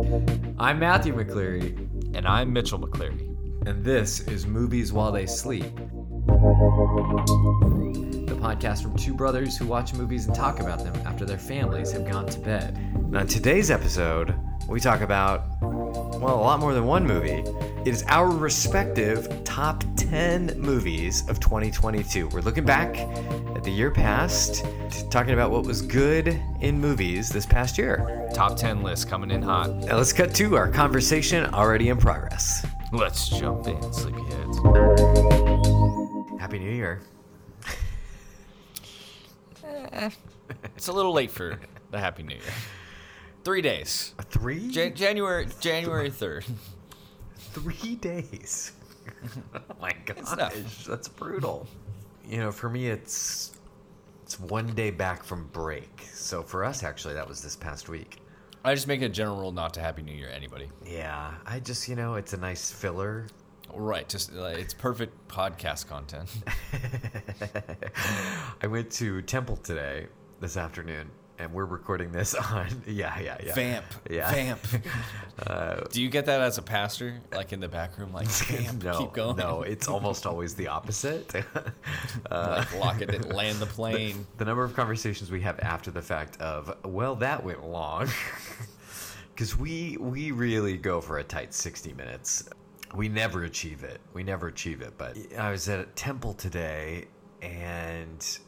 I'm Matthew McCleary, And I'm Mitchell McCleary. and this is Movies While They Sleep. The podcast from two brothers who watch movies and talk about them after their families have gone to bed. And on today's episode, we talk about, well, a lot more than one movie. It is our respective top 10 movies of 2022. We're looking back at the year past, talking about what was good in movies this past year. Top 10 list coming in hot. Now let's cut to our conversation already in progress. Let's jump in, sleepyheads. Happy New Year. It's a little late for the Happy New Year. Three days. Three? Jan- January January 3rd. Three days. oh my gosh, that's brutal. You know, for me, it's it's one day back from break. So for us, actually, that was this past week. I just make a general rule not to Happy New Year anybody. Yeah, I just, you know, it's a nice filler. Right, just uh, it's perfect podcast content. I went to Temple today, this afternoon, and we're recording this on. Yeah, yeah, yeah. Vamp. Yeah. Vamp. Uh, Do you get that as a pastor, like in the back room, like vamp, no, keep going? no, it's almost always the opposite. Uh, like lock it, and land the plane. the number of conversations we have after the fact of well that went long because we we really go for a tight 60 minutes we never achieve it we never achieve it but i was at a temple today and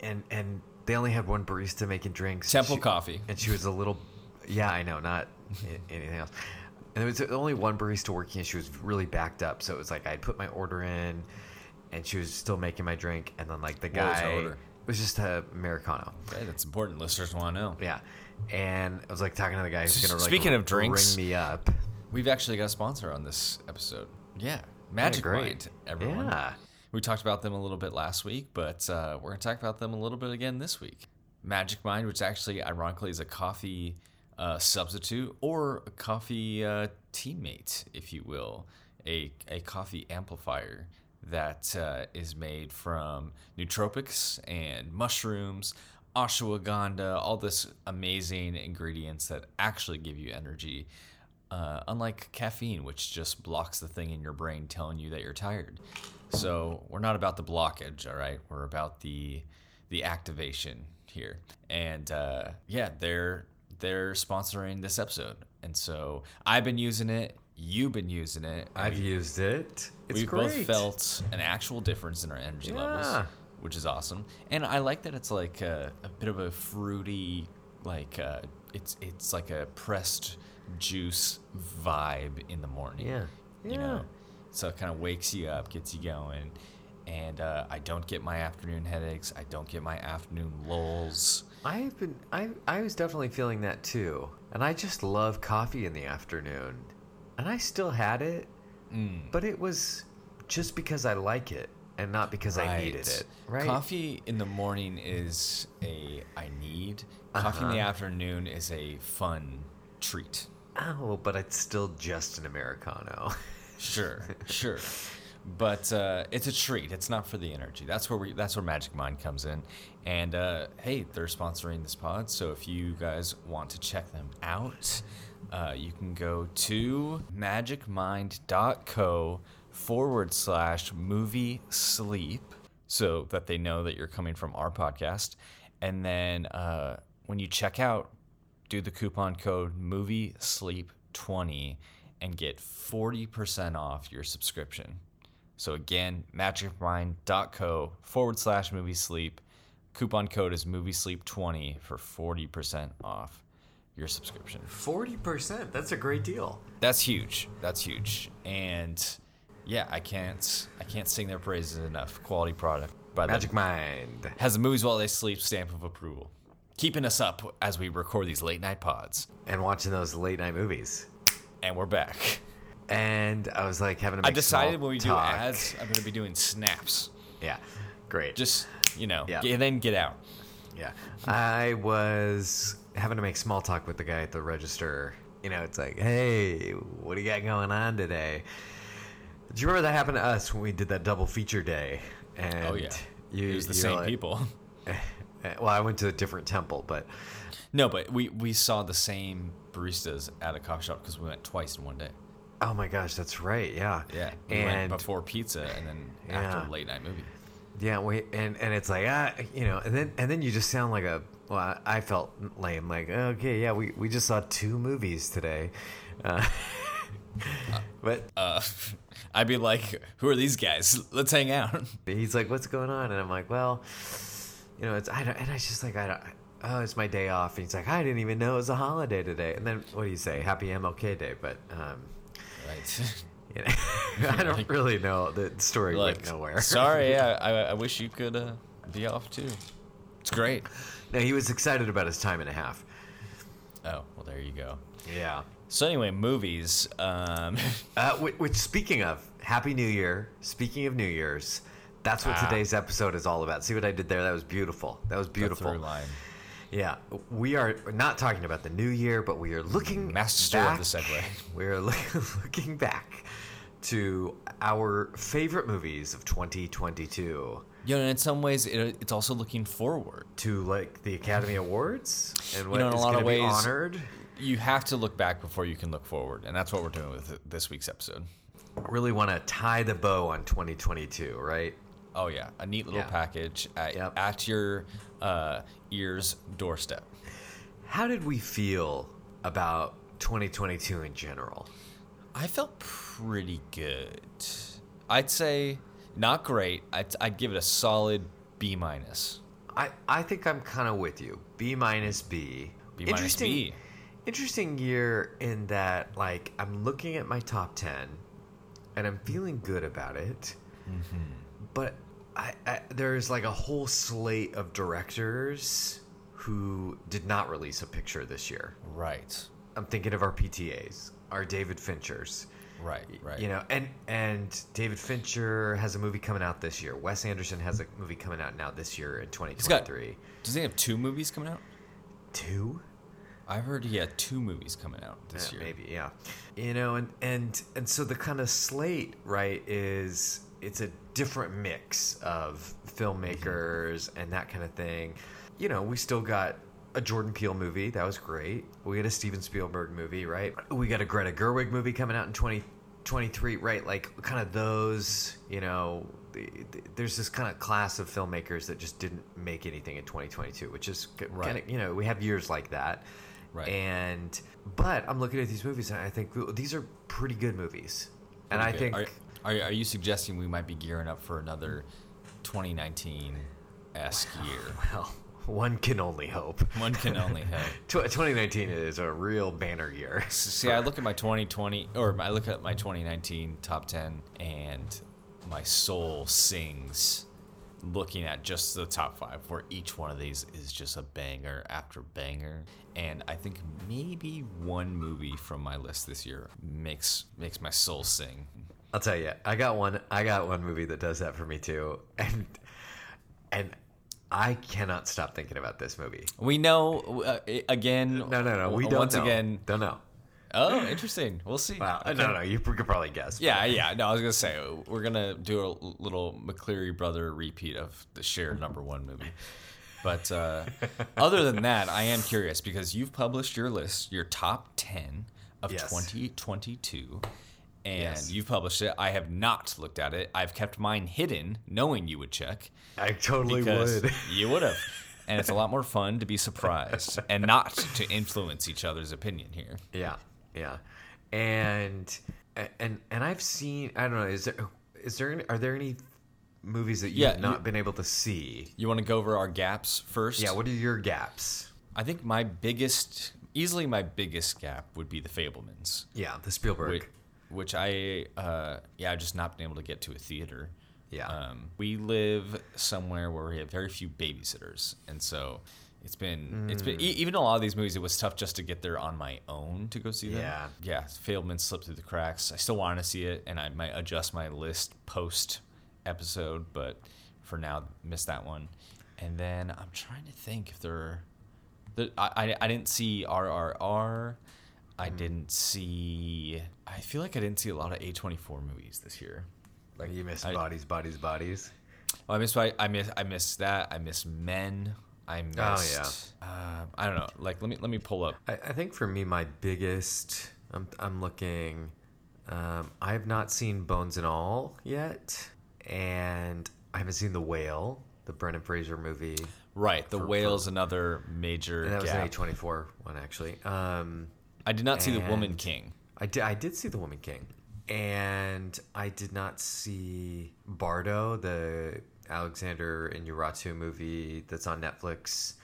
and and they only had one barista making drinks Temple She- coffee. and she was a little yeah i know not anything else and there was only one barista working and she was really backed up so it was like i'd put my order in and she was still making my drink and then like the was guy it was just a americano Right, that's important. Listeners want to know. yeah and i was like talking to the guy who's gonna like Speaking of drinks- ring me up We've actually got a sponsor on this episode. Yeah, Magic. Mind, everyone. Yeah. We talked about them a little bit last week, but uh, we're going to talk about them a little bit again this week. Magic Mind, which actually, ironically, is a coffee uh, substitute or a coffee uh, teammate, if you will, a, a coffee amplifier that uh, is made from nootropics and mushrooms, ashwagandha, all this amazing ingredients that actually give you energy. Uh, unlike caffeine, which just blocks the thing in your brain telling you that you're tired. So we're not about the blockage, all right? We're about the the activation here. And uh, yeah, they're they're sponsoring this episode, and so I've been using it. You've been using it. i've we- used it it's We've great both felt an actual difference in our energy levels, which is awesome. And I like that it's like a, a bit of a fruity, like uh, it's it's like a pressed juice vibe in the morning. Yeah. You Yeah. know, so it kind of wakes you up, gets you going. And uh, I don't get my afternoon headaches. I don't get my afternoon lulls. i've been i i was definitely feeling that too and i just love coffee in the afternoon and i still had it Mm. but it was just because i like it and not because i needed it right Coffee in the morning is a I need. Coffee in the Uh-huh. afternoon is a fun treat. oh but it's still just an americano Sure, sure. But uh, it's a treat. It's not for the energy. That's where we. That's where Magic Mind comes in. And uh, hey, they're sponsoring this pod. So if you guys want to check them out, uh, you can go to magicmind.co forward slash movie sleep, so that they know that you're coming from our podcast. And then uh, when you check out, do the coupon code movie sleep 20 and get 40% off your subscription. So again magicmind.co forward slash movie sleep. Coupon code is movie sleep 20 for 40% off your subscription. 40% that's a great deal. That's huge. That's huge. And yeah i can't i can't sing their praises enough. Quality product by magic mind. Has the movies while they sleep stamp of approval. Keeping us up as we record these late night pods. And watching those late night movies and we're back and I was like having to I decided when we do ads, I'm going to be doing snaps. Yeah, great. Just, you know, Yeah. get then get out. yeah, I was having to make small talk with the guy at the register. You know, it's like, hey, what do you got going on today? Do you remember that happened to us when we did that double feature day? And Oh, yeah. you, it was the same like- people. Uh, Well, I went to a different temple, but No, but we we saw the same baristas at a coffee shop because we went twice in one day. oh my gosh, that's right. Yeah. Yeah, we And went before pizza and then Yeah. after a late night movie. Yeah, wait, and and it's like ah, you know, and then and then you just sound like a well, I, I felt lame. Like okay, yeah, we we just saw two movies today, uh, but Uh, I'd be like, "Who are these guys? Let's hang out." he's like, what's going on? And I'm like, well, you know, it's I don't, and I just like I don't. Oh, it's my day off. And he's like, I didn't even know it was a holiday today. And then what do you say? Happy MLK Day. But um, Right. you know, I don't really know. The story like, went nowhere. sorry, yeah, I, I wish you could uh, be off too. It's great. no, he was excited about his time and a half. Oh, well, there you go. Yeah. So anyway, movies. Um, Uh, which, which, speaking of, Happy New Year. Speaking of New Year's, that's what Ah. today's episode is all about. See what I did there? That was beautiful. That was the beautiful. through line. Yeah, we are not talking about the new year, but we are looking Master back, of the segue. We are look, looking back to our favorite movies of 2022. You know, in some ways, it, it's also looking forward. To like the Academy Awards and what know, in a lot of be ways- honored. You have to look back before you can look forward, and that's what we're doing with this week's episode. Really want to tie the bow on 2022, right? Oh yeah, a neat little Yeah. package at, Yep. at your uh, ear's doorstep. How did we feel about 2022 in general? I felt pretty good. I'd say not great. I'd, I'd give it a solid B minus. I, I think I'm kind of with you. B minus B. B minus interesting, B. Interesting year in that, like, I'm looking at my top 10 and I'm feeling good about it. Mm-hmm. But I, I, there's like a whole slate of directors who did not release a picture this year. Right. I'm thinking of our PTAs, our David Finchers. Right. Right. You know, and and David Fincher has a movie coming out this year. Wes Anderson has a movie coming out now this year in got- 2023. Does he have two movies coming out? Two? I've heard he had two movies coming out this Yeah, year. maybe, yeah. You know, and and and so the kind of slate, right, is it's a different mix of filmmakers mm-hmm. and that kind of thing. You know, we still got a Jordan Peele movie that was great. We got a Steven Spielberg movie, right? We got a Greta Gerwig movie coming out in 2023, right? Like kind of those, you know, the- the- there's this kind of class of filmmakers that just didn't make anything in 2022, which is kind Right. of, you know, we have years like that. Right. And but I'm looking at these movies and I think these are pretty good movies. And I think Are, are, are you suggesting we might be gearing up for another 2019 esque year? well, one can only hope. One can only hope. 2019 is a real banner year. See, I look at my 2020 or I look at my 2019 top 10 and my soul sings looking at just the top 5 where each one of these is just a banger after banger and I think maybe one movie from my list this year makes makes my soul sing. I'll tell you, I got one. I got one movie that does that for me too, and and I cannot stop thinking about this movie. We know uh, again No, no, no. We don't once know. again don't know. Oh, interesting. We'll see. Wow. Okay. No, no. You could probably guess. Yeah, yeah. No, I was gonna say we're gonna do a little McCleary brother repeat of the shared number one movie. But uh, other than that, I am curious because you've published your list, your top ten of Yes. 2022, and Yes. you've published it. I have not looked at it. I've kept mine hidden, knowing you would check I totally would. you would have. And it's a lot more fun to be surprised and not to influence each other's opinion here. Yeah, yeah, and and and I've seen. I don't know. Is there is there any, are there any movies that you've Yeah, not you- been able to see? You want to go over our gaps first? Yeah. What are your gaps? I think my biggest, easily my biggest gap would be the Fabelmans, Yeah, the Spielberg. Which, I, uh, yeah, I've just not been able to get to a theater. Yeah. Um, we live somewhere where we have very few babysitters, and so it's been, it's been, e- even a lot of these movies, it was tough just to get there on my own to go see them. Yeah. Yeah. Fabelmans slipped through the cracks. I still want to see it, and I might adjust my list post episode, but for now, missed that one. And then I'm trying to think if there, there I, I I didn't see RRR. I didn't see. I feel like I didn't see a lot of A24 movies this year. Like you missed I- bodies, bodies, bodies. Oh, I missed. I I miss. I missed that. I miss Men. I missed. Oh, yeah. Uh, I don't know. Like let me let me pull up. I, I think for me, my biggest. I'm, I'm looking. Um, I have not seen Bones and All yet, and I haven't seen The Whale, the Brendan Fraser movie. Right, the For- whale's another major And that was gap. an A24 one, actually. Um, I did not see the Woman King. I did, I did see The Woman King, and I did not see Bardo, the Alexander Inarritu movie that's on Netflix.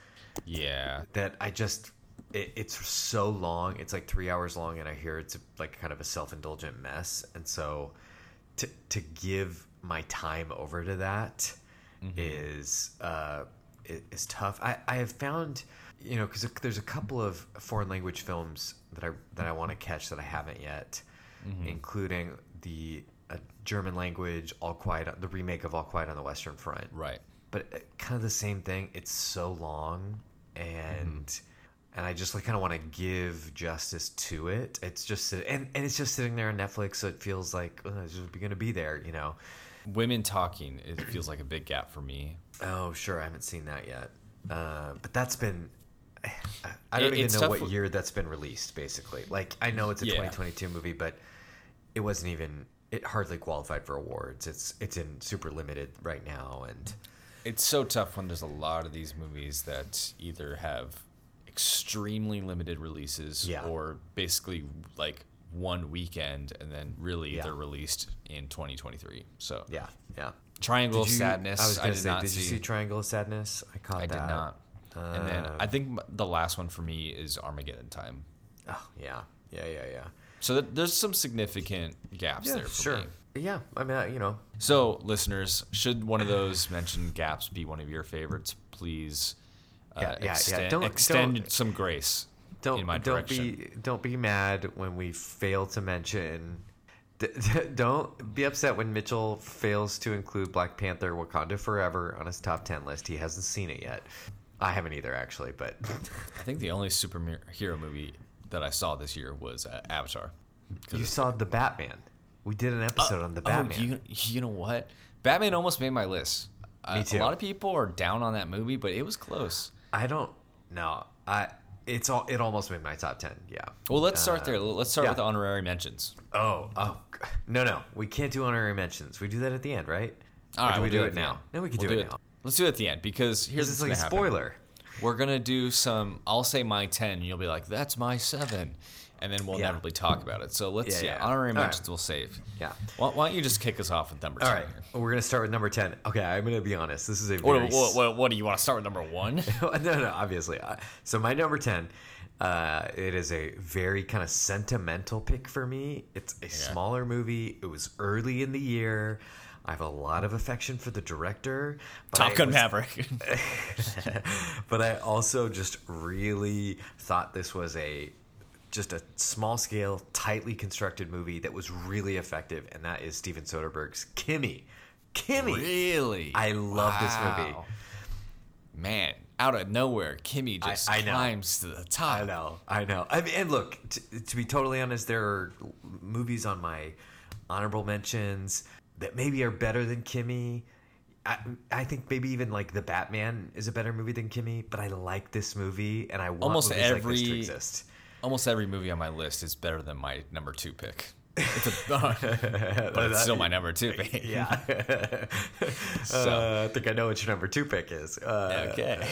Yeah, That I just, it, it's so long. It's like three hours long, and I hear it's like kind of a self indulgent mess. And so, to to give my time over to that is uh, is tough. I, I have found, you know, because there's a couple of foreign language films that I that I want to catch that I haven't yet, including the uh, German language All Quiet, the remake of All Quiet on the Western Front. right. But uh, kind of the same thing. It's so long, and and I just like kind of want to give justice to it. It's just and and it's just sitting there on Netflix, so it feels like uh, it's just going to be there, you know. Women talking. It feels like a big gap for me. Oh, sure. I haven't seen that yet. Uh, but that's been. I don't It- even know what for- year that's been released, basically. Like, I know it's a Yeah. 2022 movie, but it wasn't even. It hardly qualified for awards. It's it's in super limited right now, and It's so tough when there's a lot of these movies that either have extremely limited releases Yeah. or basically like one weekend and then really Yeah. they're released in 2023. So yeah, yeah. Triangle of you- Sadness. I was gonna did say, not did see. you see Triangle of Sadness? I caught I that. did not. And then Uh, I think the last one for me is Armageddon Time. Oh yeah, yeah, yeah, yeah. So th- there's some significant gaps Yeah, there for sure. me. Yeah, I mean, uh, you know, So, listeners, should one of those mentioned gaps be one of your favorites, please uh, Yeah, yeah, yeah. Don't- extend don't- some grace don't in my don't direction. be don't be mad when we fail to mention. d- d- Don't be upset when Mitchell fails to include Black Panther: Wakanda Forever on his top ten list. He hasn't seen it yet. I haven't either, actually. But I think the only superhero movie that I saw this year was uh, Avatar. you saw the Batman. We did an episode on the Batman. Oh, you, you know what? Batman almost made my list. Uh, too. A lot of people are down on that movie, but it was close. I don't know. I it's all it almost made my top ten. Yeah. Well, let's start there. Let's start yeah. with the honorary mentions. Oh, oh, no, no. We can't do honorary mentions. We do that at the end, right? All Or right, do we we'll do, at it now? No, we can We'll do, it now. Let's do it at the end because here's This is like a happen. spoiler. We're gonna do some. I'll say my ten, and you'll be like, "That's my seven. and then we'll Yeah. inevitably talk about it. So let's Yeah, yeah, yeah. honorary All right. mentions we'll save. Yeah. Why, why don't you just kick us off with number All ten? right, here? we're gonna start with number ten. Okay, I'm gonna be honest. This is a What, very what, what, what do you want to start with number one? no, no, obviously. Uh, So my number ten, uh, it is a very kind of sentimental pick for me. It's a smaller movie. It was early in the year. I have a lot of affection for the director. Top I Gun was- Maverick. but I also just really thought this was a just a small scale, tightly constructed movie that was really effective, and that is Steven Soderbergh's Kimi. Kimi. really? I love this movie. Man, out of nowhere, Kimi just I know. climbs to the top. I know, I know. I mean, and look, t- to be totally honest, there are movies on my honorable mentions that maybe are better than Kimi. I, I think maybe even like the Batman is a better movie than Kimi, but I like this movie and I want Almost movies like this to every- exist. Almost every movie on my list is better than my number two pick. It's a, but it's still my number two pick. Yeah. uh, I think I know what your number two pick is. Uh, Okay.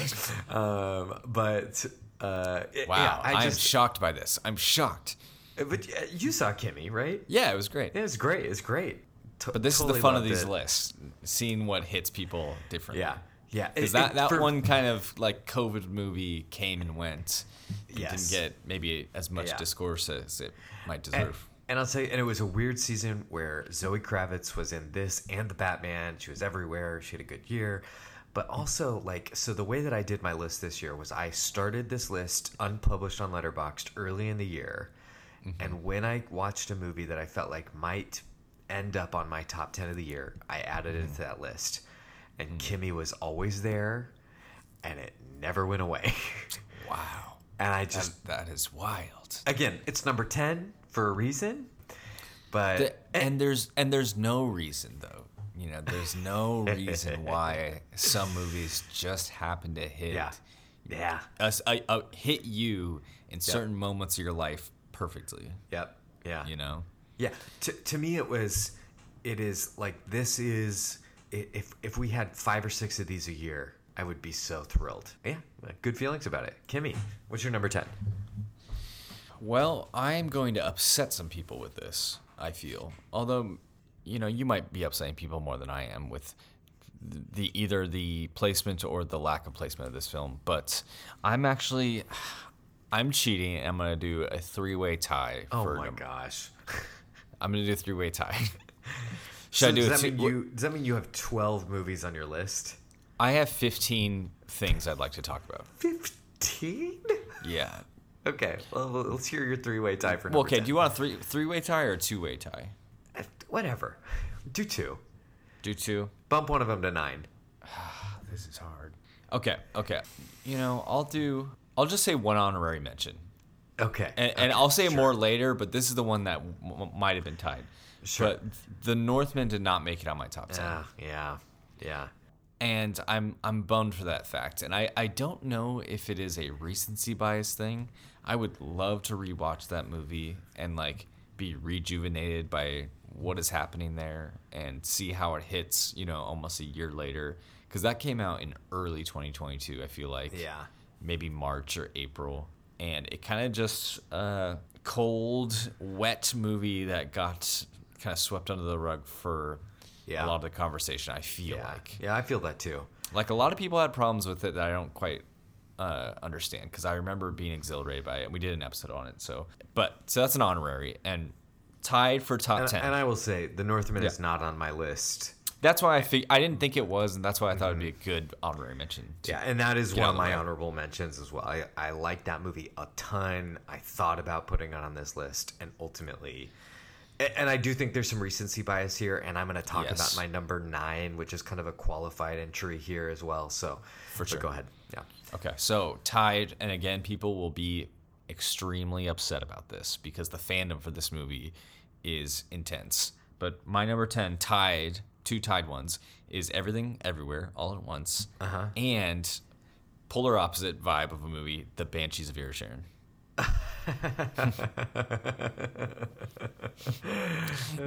Um, but uh, Wow. yeah, I I'm shocked by this. I'm shocked. but uh, you saw Kimi, right? Yeah, it was great. It was great. It's great. To- But this totally is the fun of these it. lists, seeing what hits people differently. Yeah, yeah. Because that, it- that for- one kind of like COVID movie came and went. It Yes. didn't get maybe as much Yeah. discourse as it might And, deserve. and I'll say, and it was a weird season where Zoe Kravitz was in this and the Batman. She was everywhere. She had a good year. But also, like, so the way that I did my list this year was I started this list unpublished on Letterboxd early in the year. Mm-hmm. And when I watched a movie that I felt like might end up on my top 10 of the year, I added it to that list. And Kimi was always there, and it never went away. wow. and I just That, that is wild. again, it's number 10 for a reason. But The- and there's and there's no reason though. You know, there's no reason why some movies just happen to hit Yeah. Yeah. us, uh, uh, hit you in certain moments of your life perfectly. Yep. Yeah. You know, Yeah, to, to me it was, it is like this is if if we had five or six of these a year, I would be so thrilled. Yeah, good feelings about it. Kimi, what's your number ten? Well, I'm going to upset some people with this, I feel. Although, you know, you might be upsetting people more than I am with the either the placement or the lack of placement of this film, but I'm actually I'm cheating. I'm going to do a three-way tie Oh my number- gosh! I'm to do a three-way tie. Should So I do does a that two- mean you? Does that mean you have twelve movies on your list? I have 15 things I'd like to talk about. Fifteen? Yeah. Okay, well let's hear your three-way tie for number Well, okay, 10. do you want a three three-way tie or a two-way tie? Eh, Whatever. Do two. Do two? Bump one of them to nine. This is hard. Okay, okay. You know, I'll do. I'll just say one honorary mention, Okay. and, and okay, I'll say sure. more later. But this is the one that m- might have been tied. Sure. But the Northman did not make it on my top ten, Yeah, yeah, yeah. and I'm I'm bummed for that fact. And I I don't know if it is a recency bias thing. I would love to rewatch that movie and like be rejuvenated by what is happening there and see how it hits. You know, almost a year later, because that came out in early 2022. I feel like Yeah. maybe March or April, and it kind of just uh, cold, wet movie that got kind of swept under the rug for Yeah. a lot of the conversation. I feel Yeah, like yeah, I feel that too. like a lot of people had problems with it that I don't quite uh, understand because I remember being exhilarated by it. We did an episode on it, so but so that's an honorary and tied for top And, ten. and I will say, The Northman is not on my list. That's why I think I didn't think it was, and that's why I thought it'd be a mm-hmm. good honorary mention. to- Yeah, and that is one of my way. honorable mentions as well. I, I like that movie a ton. I thought about putting it on this list, and ultimately, and I do think there's some recency bias here. And I'm going to talk Yes. about my number nine, which is kind of a qualified entry here as well. So, For sure. go ahead. Yeah. Okay, so tied, and again, people will be extremely upset about this because the fandom for this movie is intense. But my number 10, tied, two tied ones, is Everything Everywhere All at Once, Uh-huh. and polar opposite vibe of a movie, The Banshees of Inisherin.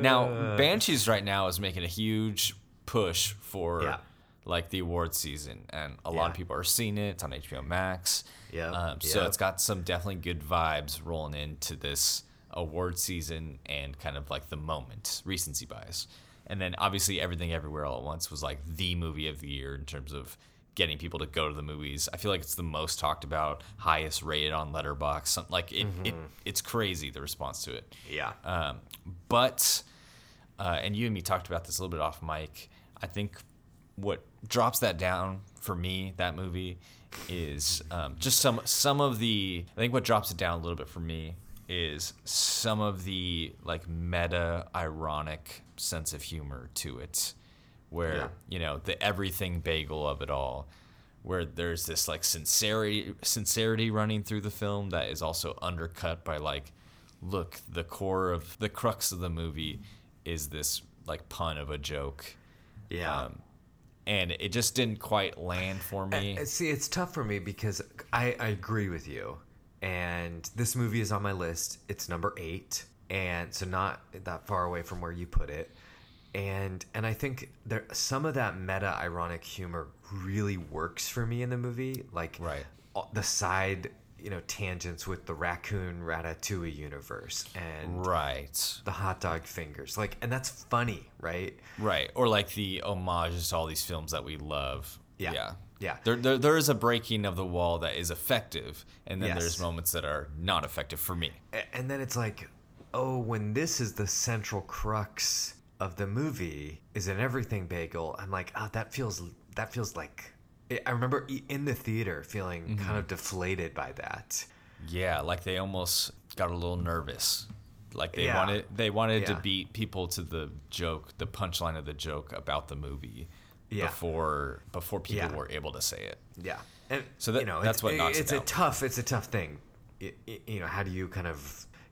now, Banshees right now is making a huge push for Yeah. like the award season, and a lot of people are seeing it. It's on HBO Max. Yep, Um, so yep. it's got some definitely good vibes rolling into this award season and kind of like the moment, recency bias. And then obviously Everything Everywhere All at Once was like the movie of the year in terms of getting people to go to the movies. I feel like it's the most talked about, highest rated on Letterboxd. Some, like it, it, Mm-hmm. it's crazy the response to it. Yeah. Um, but, uh, and you and me talked about this a little bit off mic. I think what drops that down for me, that movie, is um, just some some of the. I think what drops it down a little bit for me is some of the like meta ironic sense of humor to it, where Yeah. you know the everything bagel of it all where there's this like sincerity sincerity running through the film that is also undercut by like look the core of the crux of the movie is this like pun of a joke yeah. um, and it just didn't quite land for me See, it's tough for me because I, I agree with you. And this movie is on my list. It's number eight. And so not that far away from where you put it. And and I think there some of that meta ironic humor really works for me in the movie. Like Right. the side, you know, tangents with the raccoon ratatouille universe and right the hot dog fingers. Like and that's funny, right? right or like the homages to all these films that we love Yeah. yeah Yeah. there, there, there is a breaking of the wall that is effective and then Yes. there's moments that are not effective for me and then it's like oh when this is the central crux of the movie is an everything bagel i'm like oh that feels that feels like i remember in the theater feeling Mm-hmm. kind of deflated by that Yeah, like they almost got a little nervous. Like they Yeah. wanted they wanted to beat people to the joke, the punchline of the joke about the movie Yeah. before before people Yeah. were able to say it. yeah and So that- you know that's what knocks it it's a tough it's a tough thing I- I- you know how do you kind of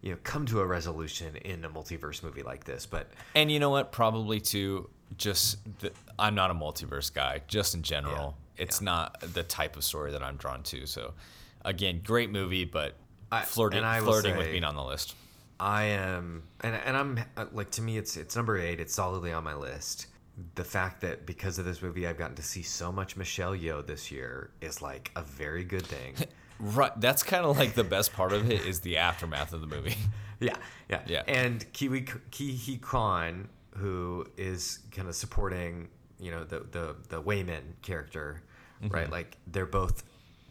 you know come to a resolution in a multiverse movie like this. But And you know what? Probably too. Just the, I'm not a multiverse guy. Just in general, it's not the type of story that I'm drawn to. So, again, great movie, but I- flirting and I will flirting with being on the list. I am, and and I'm like to me, it's it's number eight. It's solidly on my list. The fact that because of this movie, I've gotten to see so much Michelle Yeoh this year is like a very good thing. Right. That's kind of like the best part of it is the aftermath of the movie. yeah, yeah, Yeah. And Kiwi Ke Huy Quan, who is kind of supporting, you know, the the the Waymond character, mm-hmm. right? Like they're both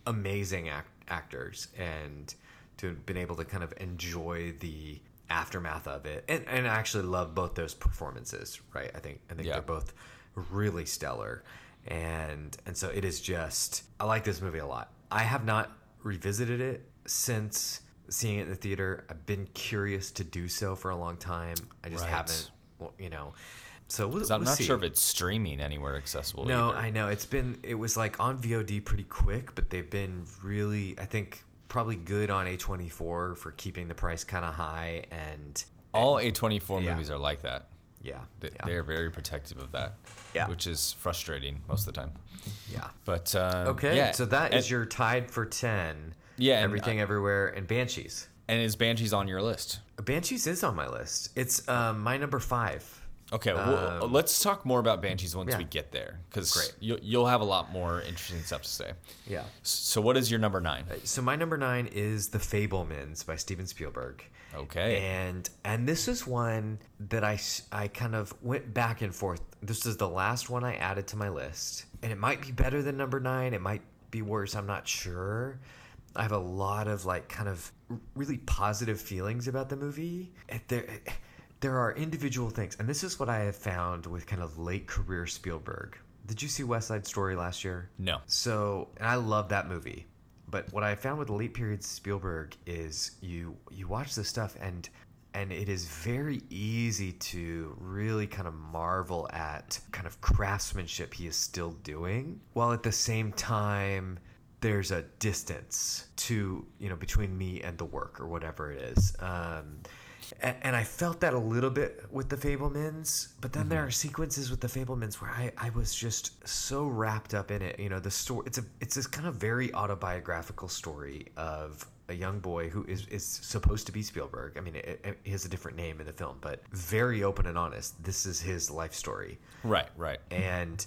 amazing act- actors, and to have been able to kind of enjoy the aftermath of it, and and I actually love both those performances, right? I think I think Yeah. they're both really stellar, and and so it is just I like this movie a lot. I have not revisited it since seeing it in the theater. I've been curious to do so for a long time. I just Right. haven't, well, you know. So we'll, I'm we'll not see. sure if it's streaming anywhere accessible. No, either. I know it's been. It was like on VOD pretty quick, but they've been really, I think, probably good on A24 for keeping the price kind of high and all A24 Yeah. movies are like that. Yeah, They, yeah, They're very protective of that. Yeah. Which is frustrating most of the time. yeah. But uh, Okay, yeah. so that is and, your tied for ten. Yeah, and, everything everywhere and Banshees. and is Banshees on your list? Banshees is on my list. It's um, my number five. Okay, well, Um, let's talk more about Banshees once yeah. we get there, because Great. you'll, you'll have a lot more interesting stuff to say. Yeah. So, what is your number nine? So my number nine is The Fabelmans by Steven Spielberg. Okay. And and this is one that I I kind of went back and forth. This is the last one I added to my list, and it might be better than number nine. It might be worse. I'm not sure. I have a lot of like kind of really positive feelings about the movie. Eh, there eh, there are individual things, and this is what I have found with kind of late career Spielberg. Did you see West Side Story last year? No. So, and I love that movie. But what I found with the late period Spielberg is you you watch this stuff and and it is very easy to really kind of marvel at kind of craftsmanship he is still doing while at the same time there's a distance to you know between me and the work or whatever it is. Um, and, and I felt that a little bit with the Fabelmans, but then there mm-hmm. are sequences with the Fabelmans where I, I was just so wrapped up in it. You know, the story it's a it's this kind of very autobiographical story of a young boy who is, is supposed to be Spielberg. I mean, it, it, he has a different name in the film, but very open and honest. This is his life story, Right, right. and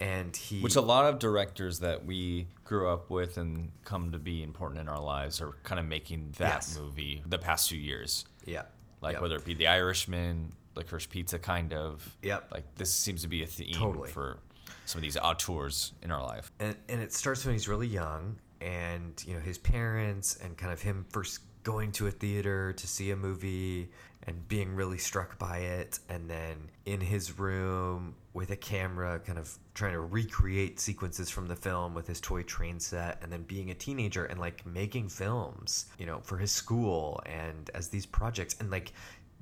and he Which a lot of directors that we grew up with and come to be important in our lives are kind of making that Yes. movie the past few years. yeah Like Yep. whether it be The Irishman, Licorice Pizza, kind of. Yep. Like this seems to be a theme Totally. for some of these auteurs in our life. and, and it starts when he's really young and you know his parents and kind of him first going to a theater to see a movie and being really struck by it and then in his room with a camera kind of trying to recreate sequences from the film with his toy train set and then being a teenager and like making films you know for his school and as these projects and like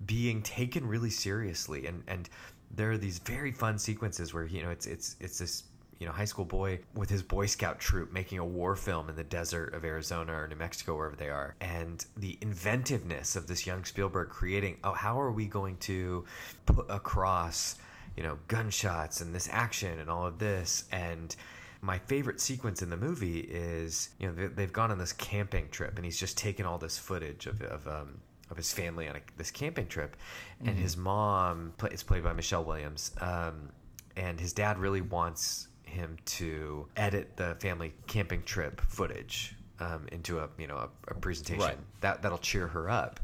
being taken really seriously. And and there are these very fun sequences where you know it's it's it's this you know high school boy with his boy scout troop making a war film in the desert of arizona or new mexico wherever they are. And the inventiveness of this young spielberg creating oh how are we going to put across you know gunshots and this action and all of this and my favorite sequence in the movie is you know they, they've gone on this camping trip and he's just taken all this footage of, of um, of his family on a, this camping trip, and his mom play, is played by Michelle Williams, um, and his dad really wants him to edit the family camping trip footage um, into a you know a, a presentation Right. that that'll cheer her up.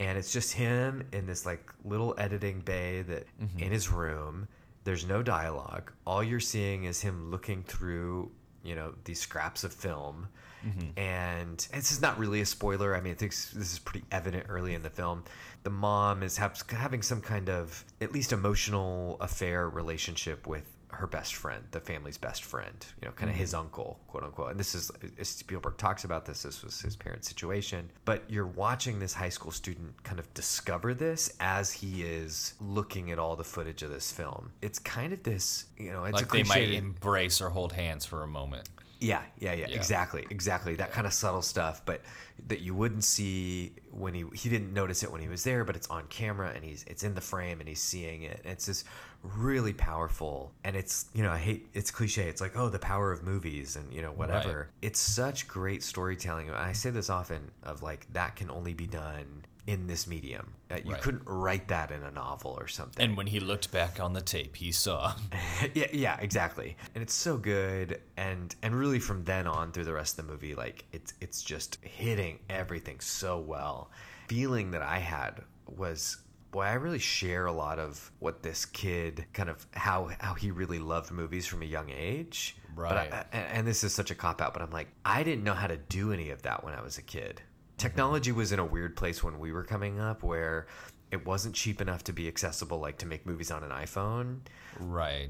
And it's just him in this like little editing bay that mm-hmm. in his room. There's no dialogue. All you're seeing is him looking through you know these scraps of film. Mm-hmm. And this is not really a spoiler. I mean i think this is pretty evident early in the film. The mom is have, having some kind of at least emotional affair relationship with her best friend the family's best friend you know kind of mm-hmm. his uncle quote unquote. And this is as spielberg talks about this this was his parents situation. But you're watching this high school student kind of discover this as he is looking at all the footage of this film. It's kind of this you know it's like they might embrace or hold hands for a moment. Yeah, yeah, yeah, Yeah. exactly, exactly. That kind of subtle stuff, but that you wouldn't see when he he didn't notice it when he was there, but it's on camera and he's it's in the frame and he's seeing it. And it's just really powerful. And it's you know I hate it's cliche. It's like oh the power of movies and you know whatever. It's such great storytelling. I say this often of like that can only be done in this medium. Uh, you Right. couldn't write that in a novel or something. And when he looked back on the tape, he saw. yeah, yeah, exactly. And it's so good, and and really from then on through the rest of the movie, like it's it's just hitting everything so well. Feeling that I had was. Boy, I really share a lot of what this kid kind of how how he really loved movies from a young age. But I- Right. and, and this is such a cop out, but I'm like, I didn't know how to do any of that when I was a kid. Technology was in a weird place when we were coming up where it wasn't cheap enough to be accessible, like to make movies on an iPhone right.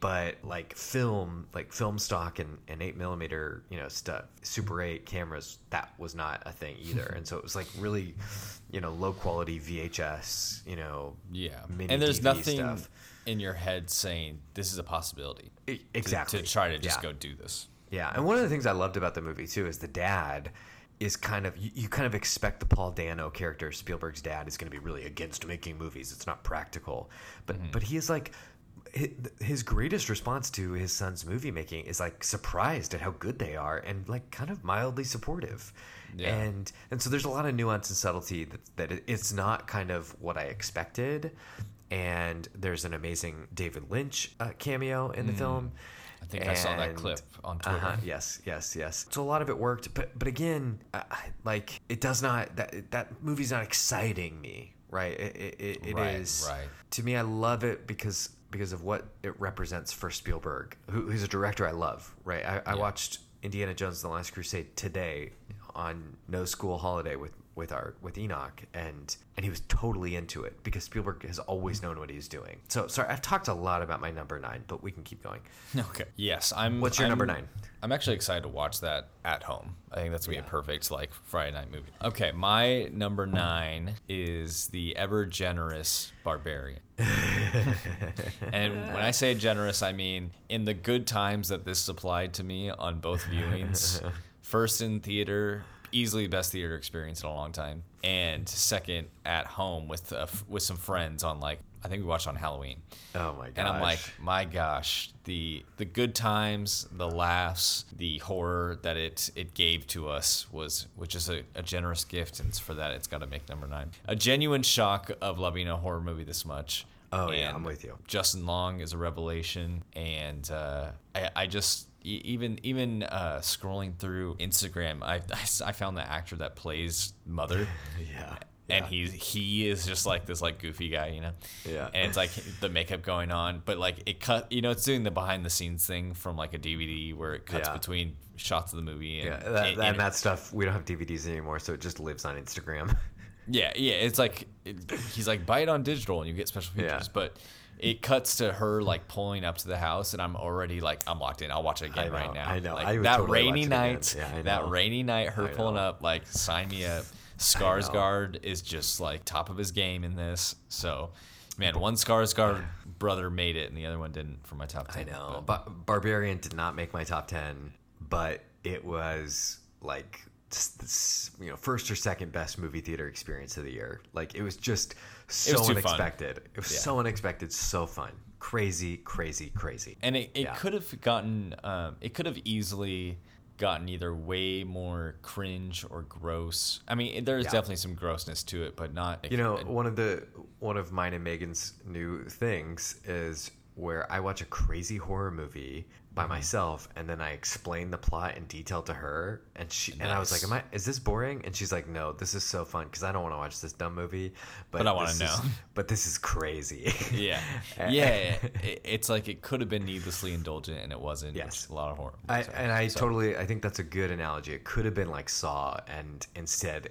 but like film like film stock and, and 8 millimeter you know stuff super 8 cameras that was not a thing either and so it was like really you know low quality vhs you know Yeah. mini and there's DVD nothing stuff. in your head saying this is a possibility. E- to- exactly To, try to just Yeah. go do this. Yeah, and one of the things I loved about the movie too is the dad is kind of you, you kind of expect the Paul Dano character, Spielberg's dad, is going to be really against making movies. It's not practical, but Mm-hmm. but he is like his greatest response to his son's movie making is like surprised at how good they are and like kind of mildly supportive. Yeah. And and so there's a lot of nuance and subtlety that that it's not kind of what I expected. And there's an amazing David Lynch uh, cameo in the film. Mm. I think I saw that clip on Twitter. uh-huh, yes, yes, yes. So a lot of it worked, but but again, like it does not that that movie's not exciting me, right? It it, it, it Right, is- right. To me, I love it because because of what it represents for Spielberg, who, who's a director I love, right? I, I watched Indiana Jones: and The Last Crusade today on no school holiday with with our with Enoch and and he was totally into it because Spielberg has always known what he's doing. So sorry, I've talked a lot about my number nine, but we can keep going. Okay. Yes, I'm. What's your I'm- number nine? I'm actually excited to watch that at home. I think that's gonna be a perfect like Friday night movie. Okay, my number nine is the ever generous barbarian. and when I say generous, I mean in the good times that this supplied to me on both viewings. First in theater, easily best theater experience in a long time, and second at home with uh, with some friends on like I think we watched on Halloween. Oh my gosh. And I'm like, my gosh, the the good times, the laughs, the horror that it it gave to us was which is a, a generous gift, and for that it's got to make number nine. A genuine shock of loving a horror movie this much. Oh, yeah, I'm with you. Justin Long is a revelation, and uh, I I just even even uh, scrolling through Instagram, I, I found the actor that plays Mother. Yeah. And he's he is just like this like goofy guy, you know. Yeah. And it's like the makeup going on, but like it cut, you know, it's doing the behind the scenes thing from like a DVD where it cuts Yeah. between shots of the movie. And, Yeah, that, and- that, and- that stuff we don't have DVDs anymore, so it just lives on Instagram. yeah, yeah. It's like it, he's like buy it on digital and you get special Yeah. features, but it cuts to her like pulling up to the house, and I'm already like I'm locked in. I'll watch it again know, right now. I know. Like, I that totally rainy night, Yeah, that rainy night, her pulling up like sign me up. Skarsgård is just like top of his game in this. So, man, one Skarsgård brother made it, and the other one didn't for my top ten. I ten. know. but- But Barbarian did not make my top 10, but it was like just this, you know, first or second best movie theater experience of the year. Like it was just so was too fun. unexpected. It was Yeah. so unexpected, so fun. Crazy, crazy, crazy. and it, it Yeah. could have gotten um, it could have easily gotten either way more cringe or gross i mean there's Yeah. definitely some grossness to it but not You know, one of the one of mine and Megan's new things is where I watch a crazy horror movie by myself and then I explained the plot in detail to her and she and I was like, "Am I is this boring?" And she's like, "No, this is so fun cuz I don't want to watch this dumb movie, but, But I wanna know." is- But this is crazy." yeah yeah it, it's like it could have been needlessly indulgent and it wasn't Yes. a lot of horror I, and I so- totally, I think that's a good analogy. It could have been like Saw, and instead,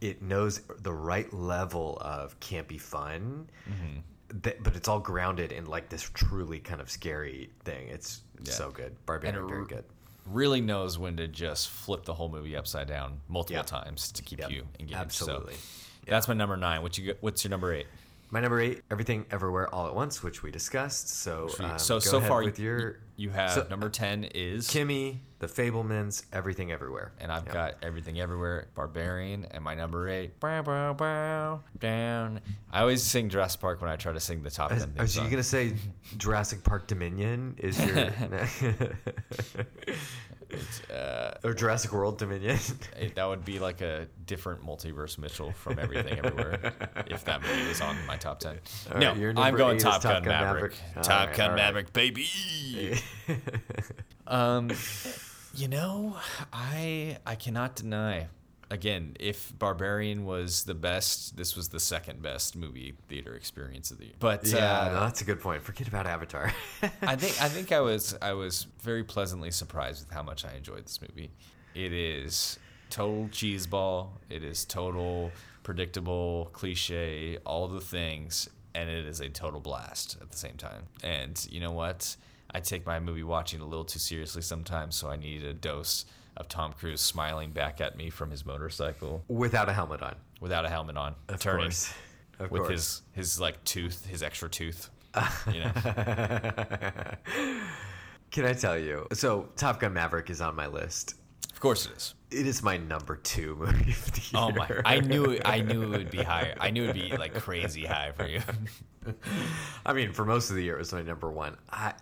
it knows the right level of campy fun, Mm-hmm. That, but it's all grounded in like this truly kind of scary thing. It's Yeah. so good. Barbarian, And very good. really knows when to just flip the whole movie upside down multiple Yep. times to keep Yep. you engaged Absolutely. so that's my number nine what you what's your number eight My number eight, Everything Everywhere All at Once, which we discussed. So, um, so so far with your you have so- number 10 is Kimi, The Fabelmans, Everything Everywhere. and I've Yeah. got everything everywhere barbarian and my number 8 bow, bow, bow, down I always sing Jurassic Park when I try to sing the top 10 Is, are you gonna say Jurassic Park Dominion is your uh, or Jurassic World Dominion? it- that would be like a different multiverse Mitchell from everything everywhere if that movie was on my top 10 All no right, I'm going Top, Gun, Gun Maverick, Maverick. Top right, Gun right. Maverick baby Um, you know, I I cannot deny. Again, if Barbarian was the best, this was the second best movie theater experience of the year. But yeah, uh, no, that's a good point. Forget about Avatar. I think I think I was I was very pleasantly surprised with how much I enjoyed this movie. It is total cheeseball. It is total predictable, cliche, all the things, and it is a total blast at the same time. And you know what? I take my movie watching a little too seriously sometimes, so I need a dose of Tom Cruise smiling back at me from his motorcycle Without a helmet on. without a helmet on, Of turning course. Of with course. his his like tooth, his extra tooth. You know. Can I tell you? So, Top Gun Maverick is on my list. Of course it is. It is my number two movie of the year. Oh my! I knew it, I knew it would be higher. I knew it'd be like crazy high for you. I mean, for most of the year, it was my number one. I,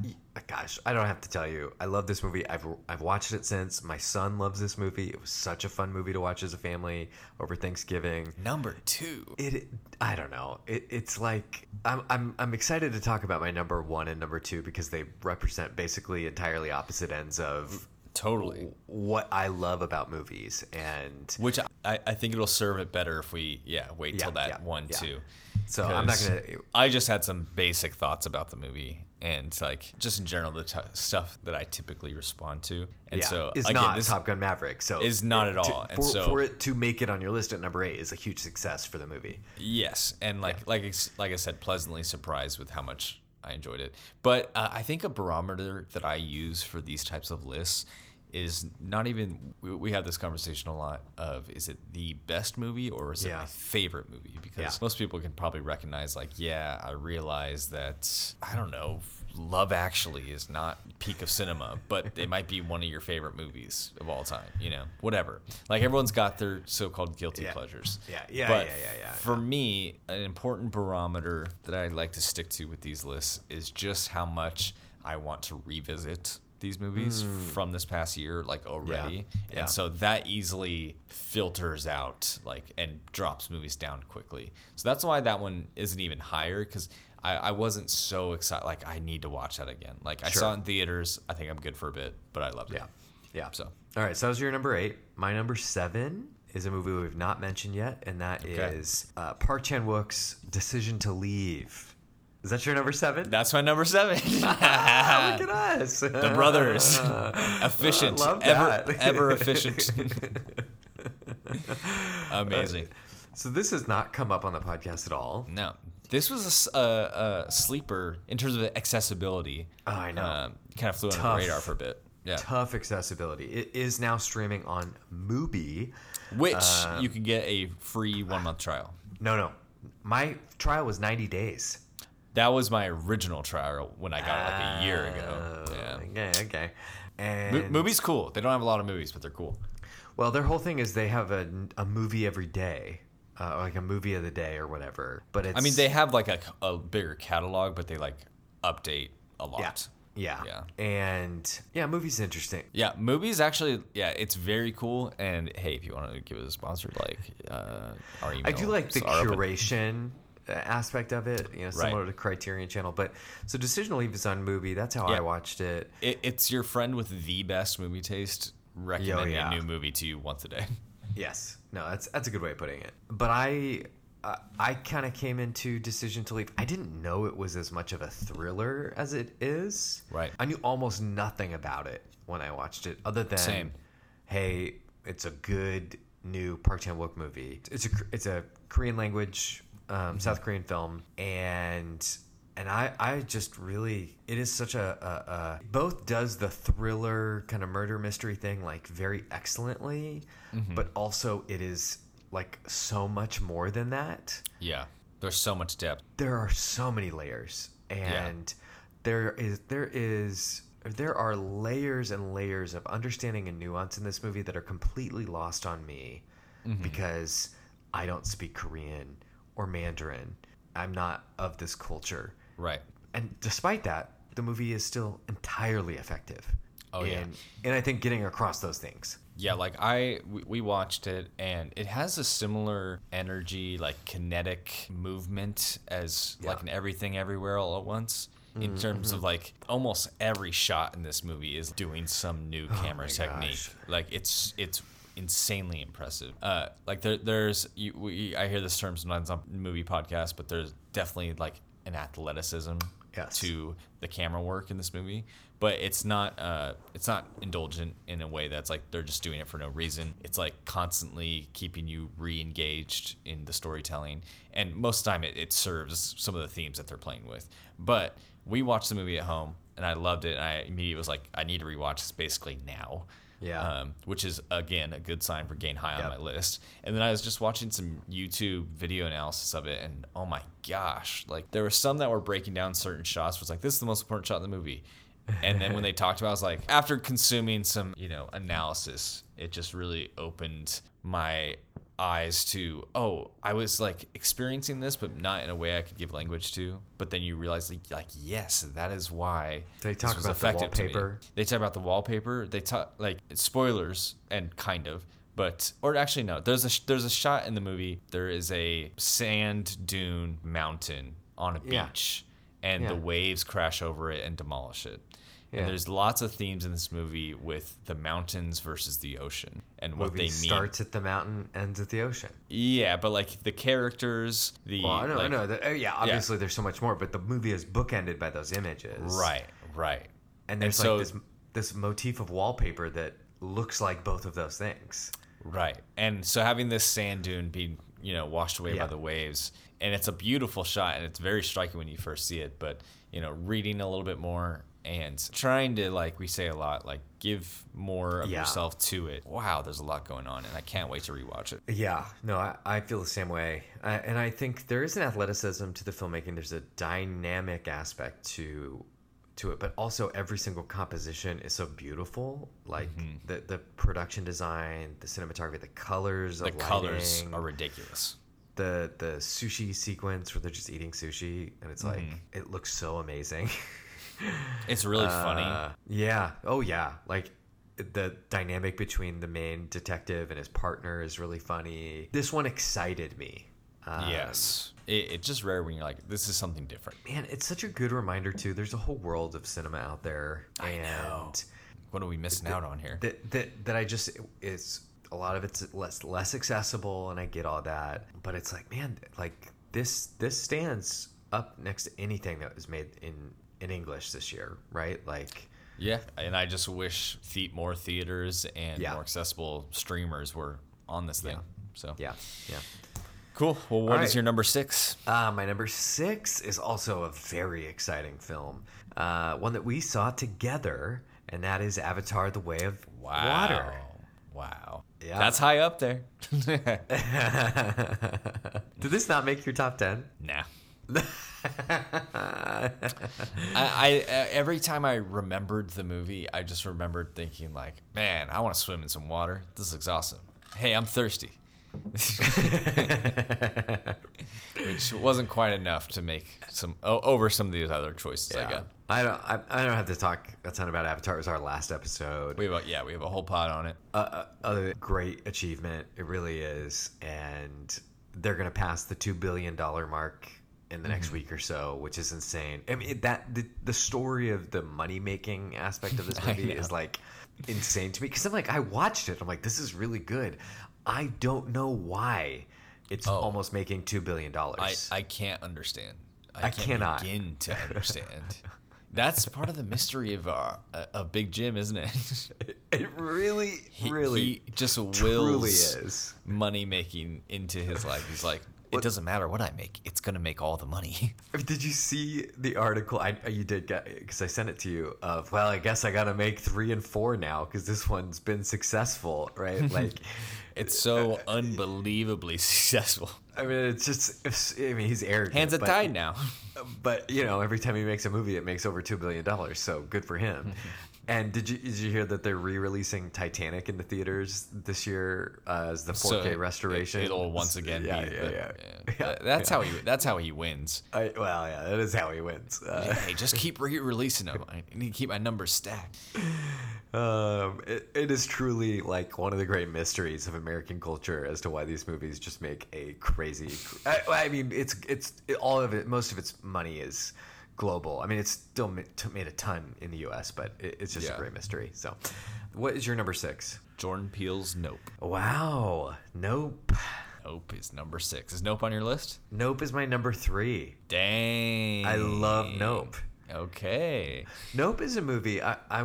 gosh, I don't have to tell you. I love this movie. I've I've watched it since. My son loves this movie. It was such a fun movie to watch as a family over Thanksgiving. Number two. It, I don't know. It, it's like I'm, I'm I'm excited to talk about my number one and number two because they represent basically entirely opposite ends of Totally. what I love about movies. And Which I, I think it'll serve it better if we yeah wait till Yeah, that yeah, one yeah. too. so I'm not gonna. I just had some basic thoughts about the movie and like just in general the t- stuff that I typically respond to. And yeah, so it's again, not this, Top Gun Maverick. So is not at to- all, and for, so- for it to make it on your list at number eight is a huge success for the movie. Yes, and like like like I said, pleasantly surprised with how much I enjoyed it. But uh, I think a barometer that I use for these types of lists is not even. We, we have this conversation a lot of is it the best movie or is it my favorite movie? Because Yeah. most people can probably recognize like, yeah, I realize that I don't know. Love Actually is not peak of cinema, but it might be one of your favorite movies of all time. You know, whatever. Like everyone's got their so-called guilty Yeah. pleasures. Yeah, yeah, But yeah, yeah, yeah. For me, an important barometer that I like to stick to with these lists is just how much I want to revisit these movies hmm. from this past year, like already. Yeah. And so that easily filters out, like, and drops movies down quickly. So that's why that one isn't even higher because I, I wasn't so excited. Like, I need to watch that again. Like, I Sure. saw it in theaters. I think I'm good for a bit, but I loved it. Yeah, yeah. So. all right, so that was your number eight. My number seven is a movie we've not mentioned yet, and that is Okay. uh, Park Chan Wook's Decision to Leave. Is that your number seven? That's my number seven. Ah, look at us, The brothers. efficient. love ever that. ever efficient. Amazing. So this has not come up on the podcast at all. No. This was a sleeper in terms of accessibility. Oh, I know. Um, kind of flew under Tough. the radar for a bit. Yeah. Tough accessibility. It is now streaming on Mubi. Which Um, you can get a free one month trial. No, no. My trial was 90 days. That was my original trial when I got it like a year ago. Oh, Yeah. Okay, okay. Mo- And Mubi's cool. They don't have a lot of movies, but they're cool. well, their whole thing is they have a, a movie every day, uh, like a movie of the day or whatever. But it's I mean, they have like a, a bigger catalog, but they like update a lot. yeah, yeah, Yeah. and yeah, Mubi's interesting. Yeah, Mubi's actually, yeah, it's very cool. And hey, if you want to give it a sponsor, like uh, our email. I do like the curation uh, aspect of it, you know, similar to Criterion Channel. But so Decision to Leave is on Mubi. That's how I watched it. It, it's your friend with the best movie taste recommending yeah. a new movie to you once a day. Yes, no, that's that's a good way of putting it. But I. Uh, I kind of came into Decision to Leave. I didn't know it was as much of a thriller as it is. Right. I knew almost nothing about it when I watched it, other than, Same. hey, it's a good new Park Chan Wook movie. It's a it's a Korean language, um, South Korean film, and and I I just really it is such a, a, a both does the thriller kind of murder mystery thing like very excellently, mm-hmm. but also it is like so much more than that Yeah. There's so much depth. there are so many layers and there is there is there are layers and layers of understanding and nuance in this movie that are completely lost on me mm-hmm. because I don't speak Korean or Mandarin. I'm not of this culture. Right. And despite that, the movie is still entirely effective. Oh, yeah. And I think getting across those things. Yeah, like I we, watched it and it has a similar energy, like kinetic movement as like Yeah. an everything everywhere all at once. In terms of like almost every shot in this movie is doing some new camera my technique. gosh. Like it's it's insanely impressive. Uh, like there there's you, we, I hear this term sometimes on movie podcasts, but there's definitely like an athleticism Yes. to the camera work in this movie but it's not uh it's not indulgent in a way that's like they're just doing it for no reason. It's like constantly keeping you re-engaged in the storytelling and most of the time it, it serves some of the themes that they're playing with. But we watched the movie at home and i loved it and i immediately was like i need to rewatch this basically now Yeah. um, which is again a good sign for getting high on my list. And then I was just watching some YouTube video analysis of it, and oh my gosh, like there were some that were breaking down certain shots. Was like this is the most important shot in the movie. And then when they talked about, it, I was like, after consuming some, you know, analysis, it just really opened my eyes to, oh, I was like experiencing this, but not in a way I could give language to. But then you realize, like, like yes, that is why They talk about the effective to me. wallpaper. They talk about the wallpaper. They talk like spoilers and kind of, but or actually no. There's a sh- there's a shot in the movie. There is a sand dune mountain on a Yeah. beach, and the waves crash over it and demolish it. Yeah. And there's lots of themes in this movie with the mountains versus the ocean and what movie they mean. starts at the mountain, ends at the ocean. Yeah, but like the characters, the Well, I know, I know. That, oh, yeah, obviously there's so much more, but the movie is bookended by those images. Right, right. And there's so- like this this motif of wallpaper that looks like both of those things. Right. And so having this sand dune be, you know, washed away Yeah. by the waves, and it's a beautiful shot and it's very striking when you first see it, but, you know, reading a little bit more and trying to like we say a lot, like give more of Yeah. yourself to it. Wow, there's a lot going on and I can't wait to rewatch it. Yeah, no, I, I feel the same way. I, and I think there is an athleticism to the filmmaking. There's a dynamic aspect to to it, but also every single composition is so beautiful. Like Mm-hmm. the the production design, the cinematography, the colors, The of colors are ridiculous. the the sushi sequence where they're just eating sushi, and it's like Mm-hmm. it looks so amazing. It's really funny. Uh, yeah. Oh yeah. Like the dynamic between the main detective and his partner is really funny. This one excited me. Um, yes. It, it's just rare when you're like, this is something different. Man, it's such a good reminder too. There's a whole world of cinema out there, I and know. What are we missing out on here? that that that I just it's a lot of it's less less accessible, and I get all that. But it's like, man, like this this stands up next to anything that was made in in English this year, right? Like. Yeah, and I just wish the- more theaters and Yeah. more accessible streamers were on this thing. So Yeah, yeah. cool. Well, what is right. your number six? Uh, my number six is also a very exciting film, uh, one that we saw together, and that is Avatar: The Way of Water. Wow. Yeah. That's high up there. Did this not make your top ten? nah. I, I uh, every time I remembered the movie, I just remembered thinking like, man, I want to swim in some water. This looks awesome. Hey, I'm thirsty. Which wasn't quite enough to make some o over some of these other choices I got. I don't. I, I don't have to talk a ton about Avatar. It was our last episode. We have a, yeah, we have a whole pod on it. uh, uh, other great achievement. It really is, and they're gonna pass the two billion dollar mark in the Mm-hmm. next week or so, which is insane. I mean, that the, the story of the money making aspect of this movie is like insane to me because I'm like, I watched it. I'm like, this is really good. I don't know why it's Oh. almost making two billion dollars. I I can't understand. I, I can't cannot. begin to understand. That's part of the mystery of uh, of Big Jim, isn't it? it really, He, really, he just wills is. money making into his life. He's like, it doesn't matter what I make; it's gonna make all the money. Did you see the article? I uh, you did get because I sent it to you. Of well, I guess I got to make three and four now because this one's been successful, right? Like, It's uh, so uh, unbelievably successful. I mean, it's just. It's, I mean, he's arrogant. Hands are but- tied now. But you know, every time he makes a movie, it makes over two billion dollars. So good for him. And did you did you hear that they're re-releasing Titanic in the theaters this year uh, as the 4K So restoration? It, will once again yeah, be. yeah, the- yeah, yeah. Yeah, That's how he. That's how he wins. I, well, yeah, that is how he wins. Uh, hey, just keep re-releasing them. I need to keep my numbers stacked. Um, it, it is truly like one of the great mysteries of American culture as to why these movies just make a crazy. I, I mean, it's it's it, all of it. Most of its money is global. I mean, it's still made a ton in the U.S., but it's just Yeah. a great mystery. So, what is your number six? Jordan Peele's Nope. Wow, Nope. Nope is number six. Is Nope on your list? Nope is my number three. Dang. I love Nope. Okay. Nope is a movie. I I,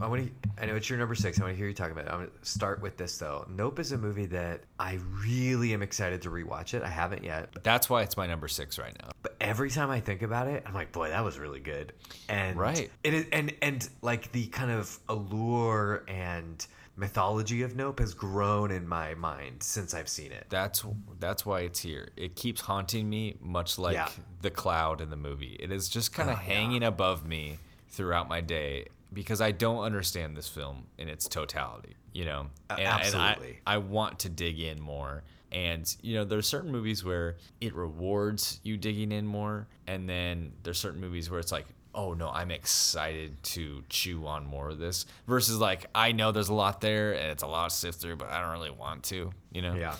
I want to. I know it's your number six. I want to hear you talk about it. I'm going to start with this though. Nope is a movie that I really am excited to rewatch it. I haven't yet, That's why it's my number six right now. but every time I think about it, I'm like, boy, that was really good. And Right. it is, and and like the kind of allure and mythology of Nope has grown in my mind since I've seen it. That's that's why it's here. It keeps haunting me, much like Yeah. the cloud in the movie. It is just kind of Oh, yeah. hanging above me throughout my day because I don't understand this film in its totality. You know, Uh, and, absolutely. And I, I want to dig in more. And you know, there's certain movies where it rewards you digging in more, and then there's certain movies where it's like, oh no, I'm excited to chew on more of this. Versus like, I know there's a lot there and it's a lot to sift through, but I don't really want to. You know? Yeah.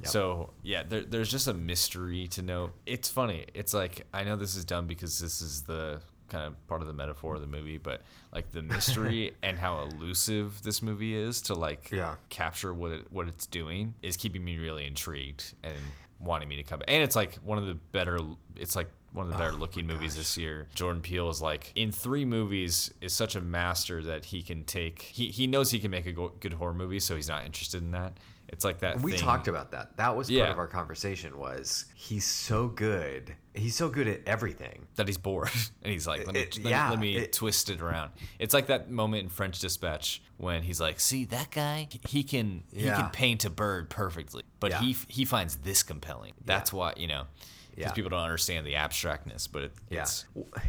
Yep. So yeah, there, there's just a mystery to know. It's funny. It's like I know this is dumb because this is the kind of part of the metaphor of the movie, but like the mystery and how elusive this movie is to like Yeah. capture what it, what it's doing is keeping me really intrigued and wanting me to come. And it's like one of the better. It's like one of the better oh looking movies this year. Jordan Peele is like in three movies is such a master that he can take. He he knows he can make a go- good horror movie, so he's not interested in that. It's like that. We thing- talked about that. That was part Yeah. of our conversation. Was he's so good? He's so good at everything. that he's bored and he's like let me, It- let, me- yeah, let me it- twist it around it's like that moment in french dispatch when he's like see that guy he can he Yeah. can paint a bird perfectly but he he finds this compelling that's why you know because Yeah. people don't understand the abstractness but it, Yeah. it's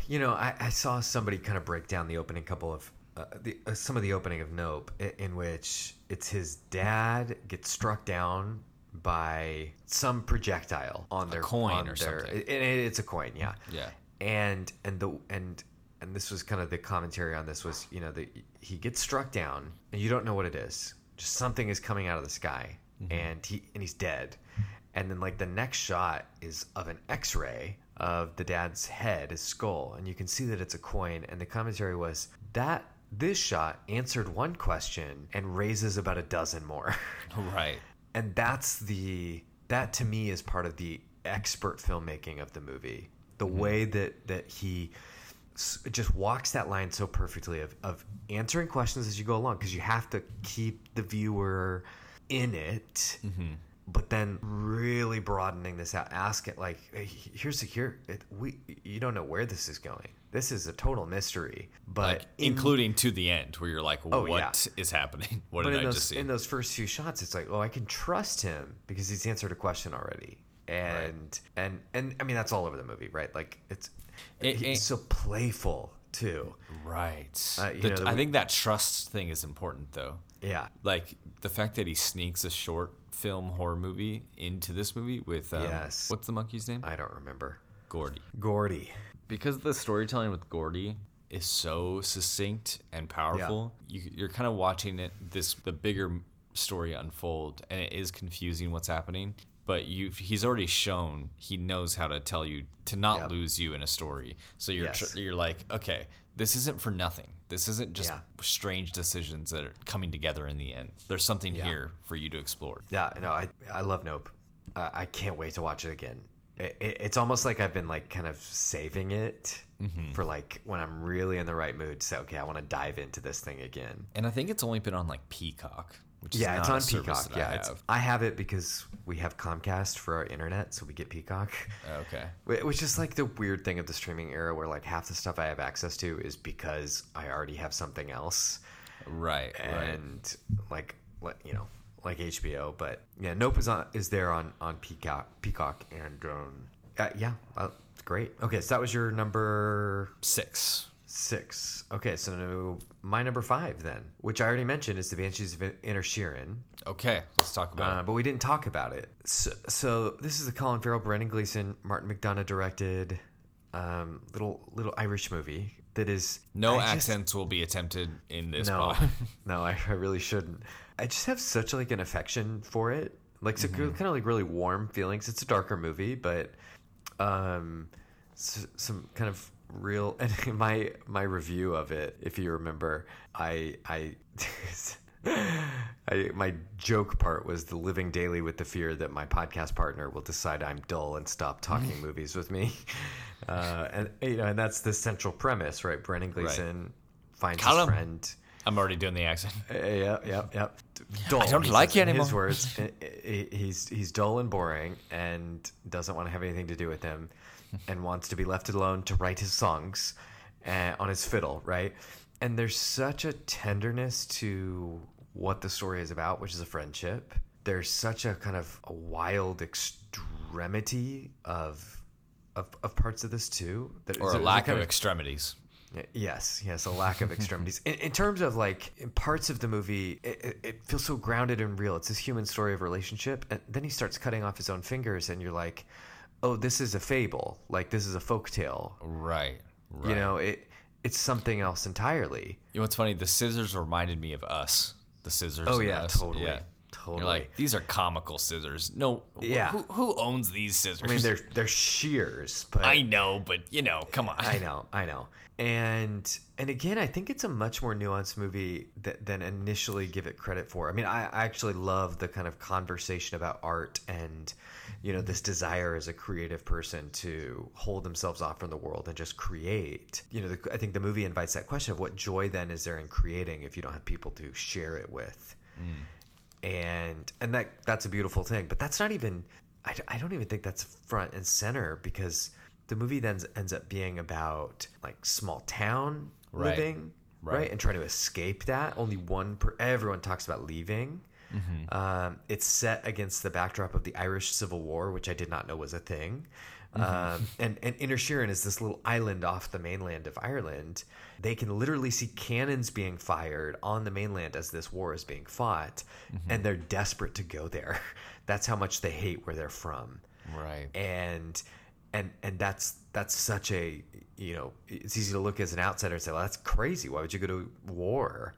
You know, I, I saw somebody kind of break down the opening couple of uh, the uh, some of the opening of Nope, in, in which it's his dad gets struck down by some projectile on their coin on or their, something. And it, it's a coin, yeah. Yeah. And and the and and this was kind of the commentary on this was you know the he gets struck down and you don't know what it is. Just something is coming out of the sky Mm-hmm. and he and he's dead. And then like the next shot is of an X-ray of the dad's head, his skull, and you can see that it's a coin. And the commentary was that this shot answered one question and raises about a dozen more. right. And that's the that to me is part of the expert filmmaking of the movie. The mm-hmm. way that that he just walks that line so perfectly of, of answering questions as you go along because you have to keep the viewer in it mm-hmm. but then really broadening this out ask it like hey, here's the here it, we you don't know where this is going this is a total mystery but like in- including to the end where you're like Oh, what is yeah. happening what but did i those, just see in those first few shots, it's like, oh, I can trust him because he's answered a question already, and and and I mean that's all over the movie, right? Like it's It- he's it- so playful too. right Uh, The- know, the i think that trust thing is important though Yeah, like the fact that he sneaks a short film horror movie into this movie with um, Yes. what's the monkey's name I don't remember. gordy Gordy. Because the storytelling with gordy is so succinct and powerful you, you're kind of watching it this the bigger story unfold and it is confusing what's happening but you he's already shown he knows how to tell you to not Yep. lose you in a story so you're Yes. tr- you're like okay this isn't for nothing this isn't just Yeah. strange decisions that are coming together in the end there's something Yeah. here for you to explore Yeah, no, I I love Nope. Uh, I can't wait to watch it again. It, it, it's almost like I've been like kind of saving it Mm-hmm. for like when I'm really in the right mood. to Say, okay, I want to dive into this thing again. And I think it's only been on like Peacock, which is Yeah, it's on Peacock. Yeah, I have. I have it because we have Comcast for our internet, so we get Peacock. Okay. Wh- Which is like the weird thing of the streaming era, where like half the stuff I have access to is because I already have something else, Right. right. and like, let- you know, like HBO, but yeah, Nope is on is there on on Peacock Peacock and um, uh, yeah, uh, great. Okay, so that was your number Six. six. Okay, so no, my number five then, which I already mentioned, is the Banshees of Inisherin. Okay, let's talk about Uh, but we didn't talk about it. So, so this is the Colin Farrell, Brendan Gleeson, Martin McDonagh directed um, little little Irish movie that is. No I just- accents will be attempted in this no, no, I, I really shouldn't. I just have such like an affection for it, like so kind of like really warm feelings. It's a darker movie, but um, s- some kind of real. And my my review of it, if you remember, I I. I, my joke part was the living daily with the fear that my podcast partner will decide I'm dull and stop talking movies with me, uh, and you know, and that's the central premise, right? Brendan Gleeson finds his friend. I'm already doing the accent. Uh, yeah, yeah, yeah. Dull. I don't he like you in His anymore. words. Uh, he's he's dull and boring, and doesn't want to have anything to do with him, and wants to be left alone to write his songs uh, on his fiddle, right? And there's such a tenderness to what the story is about, which is a friendship. There's such a kind of a wild extremity of of, of parts of this too. That Or is- a lack of extremities. Yes, yes, a lack of extremities. In, in terms of like parts of the movie, it, it, feels so grounded and real. It's this human story of relationship, and then he starts cutting off his own fingers, and you're like, "Oh, this is a fable. Like this is a folk tale. Right. Right. You know, it it's something else entirely." You know what's funny? The scissors reminded me of us. The scissors. Oh, yeah, Us. totally, Yeah. totally. You're like these are comical scissors. No. Yeah. Who, who owns these scissors? I mean, they're they're shears, but I know, but you know, come on. I know, I know. And and again, I think it's a much more nuanced movie that, than initially give it credit for. I mean, I, I actually love the kind of conversation about art and you know this desire as a creative person to hold themselves off from the world and just create. You know, the, I think the movie invites that question of what joy then is there in creating if you don't have people to share it with mm. and and that that's a beautiful thing but that's not even I, I don't even think that's front and center because the movie then ends up being about like small town Right. living right. Right. and trying to escape that only one per everyone talks about leaving um, it's set against the backdrop of the Irish Civil War, which I did not know was a thing. Um, and and Inisherin is this little island off the mainland of Ireland. They can literally see cannons being fired on the mainland as this war is being fought, and they're desperate to go there. That's how much they hate where they're from Right. and and and that's that's such a you know it's easy to look as an outsider and say well that's crazy. Why would you go to war?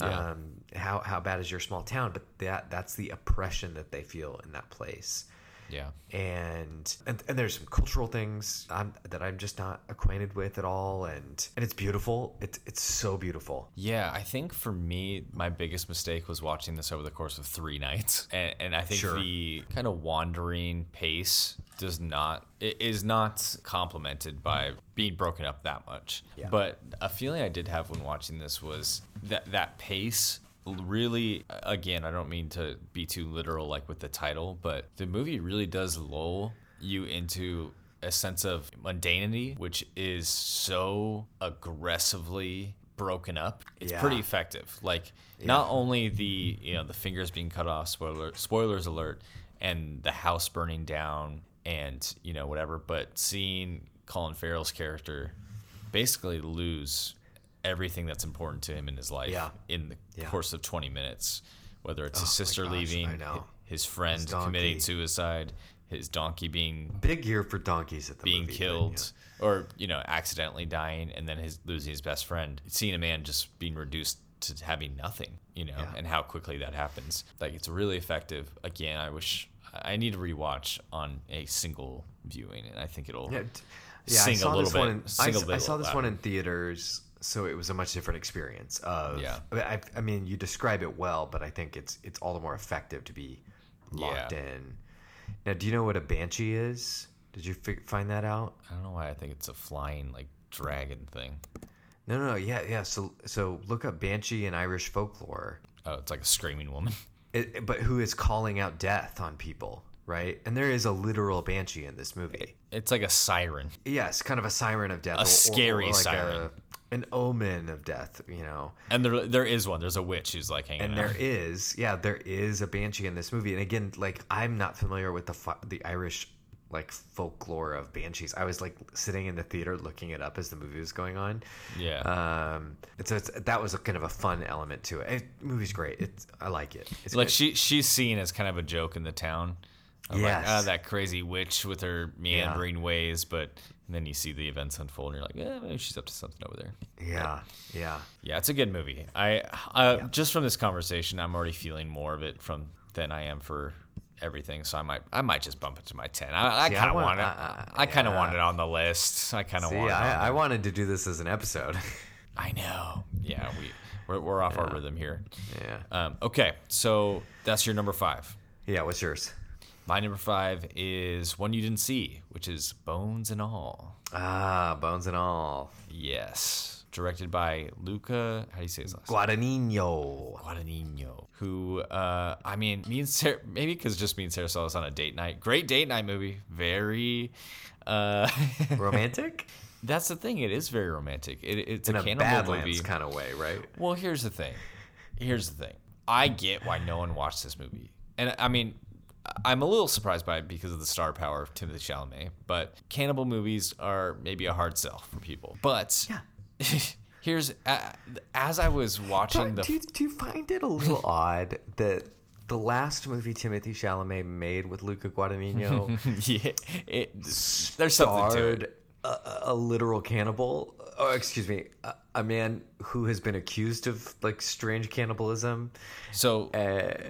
Yeah. um how how bad is your small town? But that that's the oppression that they feel in that place Yeah. and and, and there's some cultural things I'm, that I'm just not acquainted with at all and and it's beautiful it's it's so beautiful Yeah, I think for me, my biggest mistake was watching this over the course of three nights, and, and I think Sure. the kind of wandering pace does not it is not complemented by being broken up that much. Yeah. But a feeling I did have when watching this was that that pace really again i don't mean to be too literal like with the title but the movie really does lull you into a sense of mundanity which is so aggressively broken up. It's Yeah. pretty effective. Like not only the you know the fingers being cut off spoiler spoilers alert and the house burning down and you know whatever but seeing colin farrell's character basically lose everything that's important to him in his life Yeah. in the Yeah. course of 20 minutes whether it's his Oh my sister gosh, leaving his friend His committing suicide his donkey being big year for donkeys at the being movie, killed or you know accidentally dying and then his losing his best friend seeing a man just being reduced to having nothing you know Yeah. and how quickly that happens like it's really effective again i wish i need to rewatch on a single viewing and i think it'll Yeah, yeah. I sing a little this bit one. In, I, sing I saw this one in theaters, so it was a much different experience. Of Yeah. I, I- mean, you describe it well, but I think it's it's all the more effective to be locked Yeah. in. Now, do you know what a banshee is? Did you fi- find that out? i don't know why i think it's a flying like dragon thing No, no, no. Yeah, yeah. So, so look up banshee in Irish folklore. oh it's like a screaming woman It, but who is calling out death on people, right? And there is a literal banshee in this movie. it's like a siren Yes, kind of a siren of death. A scary siren. An omen of death, you know. And there there is one. There's a witch who's like hanging And out. there is, yeah, there is a banshee in this movie. And again, like I'm not familiar with the the Irish like folklore of banshees. I was like sitting in the theater looking it up as the movie was going on. Yeah. Um, so it's, that was a kind of a fun element to it. it movie's great. It's I like it. It's like good. she she's seen as kind of a joke in the town. Of like, ah, that crazy witch with her meandering ways, but then you see the events unfold, and you're like, yeah, maybe she's up to something over there. yeah, yeah. Yeah, it's a good movie. I uh, just from this conversation, I'm already feeling more of it from than I am for everything. So I might I might just bump it to my ten. I, I kind of want- it. I- I, kind of yeah. want it on the list. I kind of want. it I, I wanted to do this as an episode. I know. Yeah, we we're, we're off our rhythm here. yeah. Um, okay, so that's your number five. Yeah. What's yours? My number five is one you didn't see, which is Bones and All. Ah, bones and all. Yes, directed by Luca. How do you say his last? Guadagnino. Guadagnino, who uh, I mean, me and Sarah, maybe because just me and Sarah saw this on a date night. Great date night movie. Very. Uh, Romantic? that's the thing. It is very romantic. It, it's In a a cannibal movie. Badlands kind of way, right? Well, here's the thing. Here's the thing. I get why no one watched this movie, and I mean, I'm a little surprised by it because of the star power of Timothée Chalamet. But cannibal movies are maybe a hard sell for people. But yeah. here's uh, as I was watching Do, the do, you, do you find it a little odd that the last movie Timothée Chalamet made with Luca Guadagnino yeah, it, there's something to it. a, a literal cannibal? Oh, excuse me, a, a man who has been accused of like strange cannibalism. So,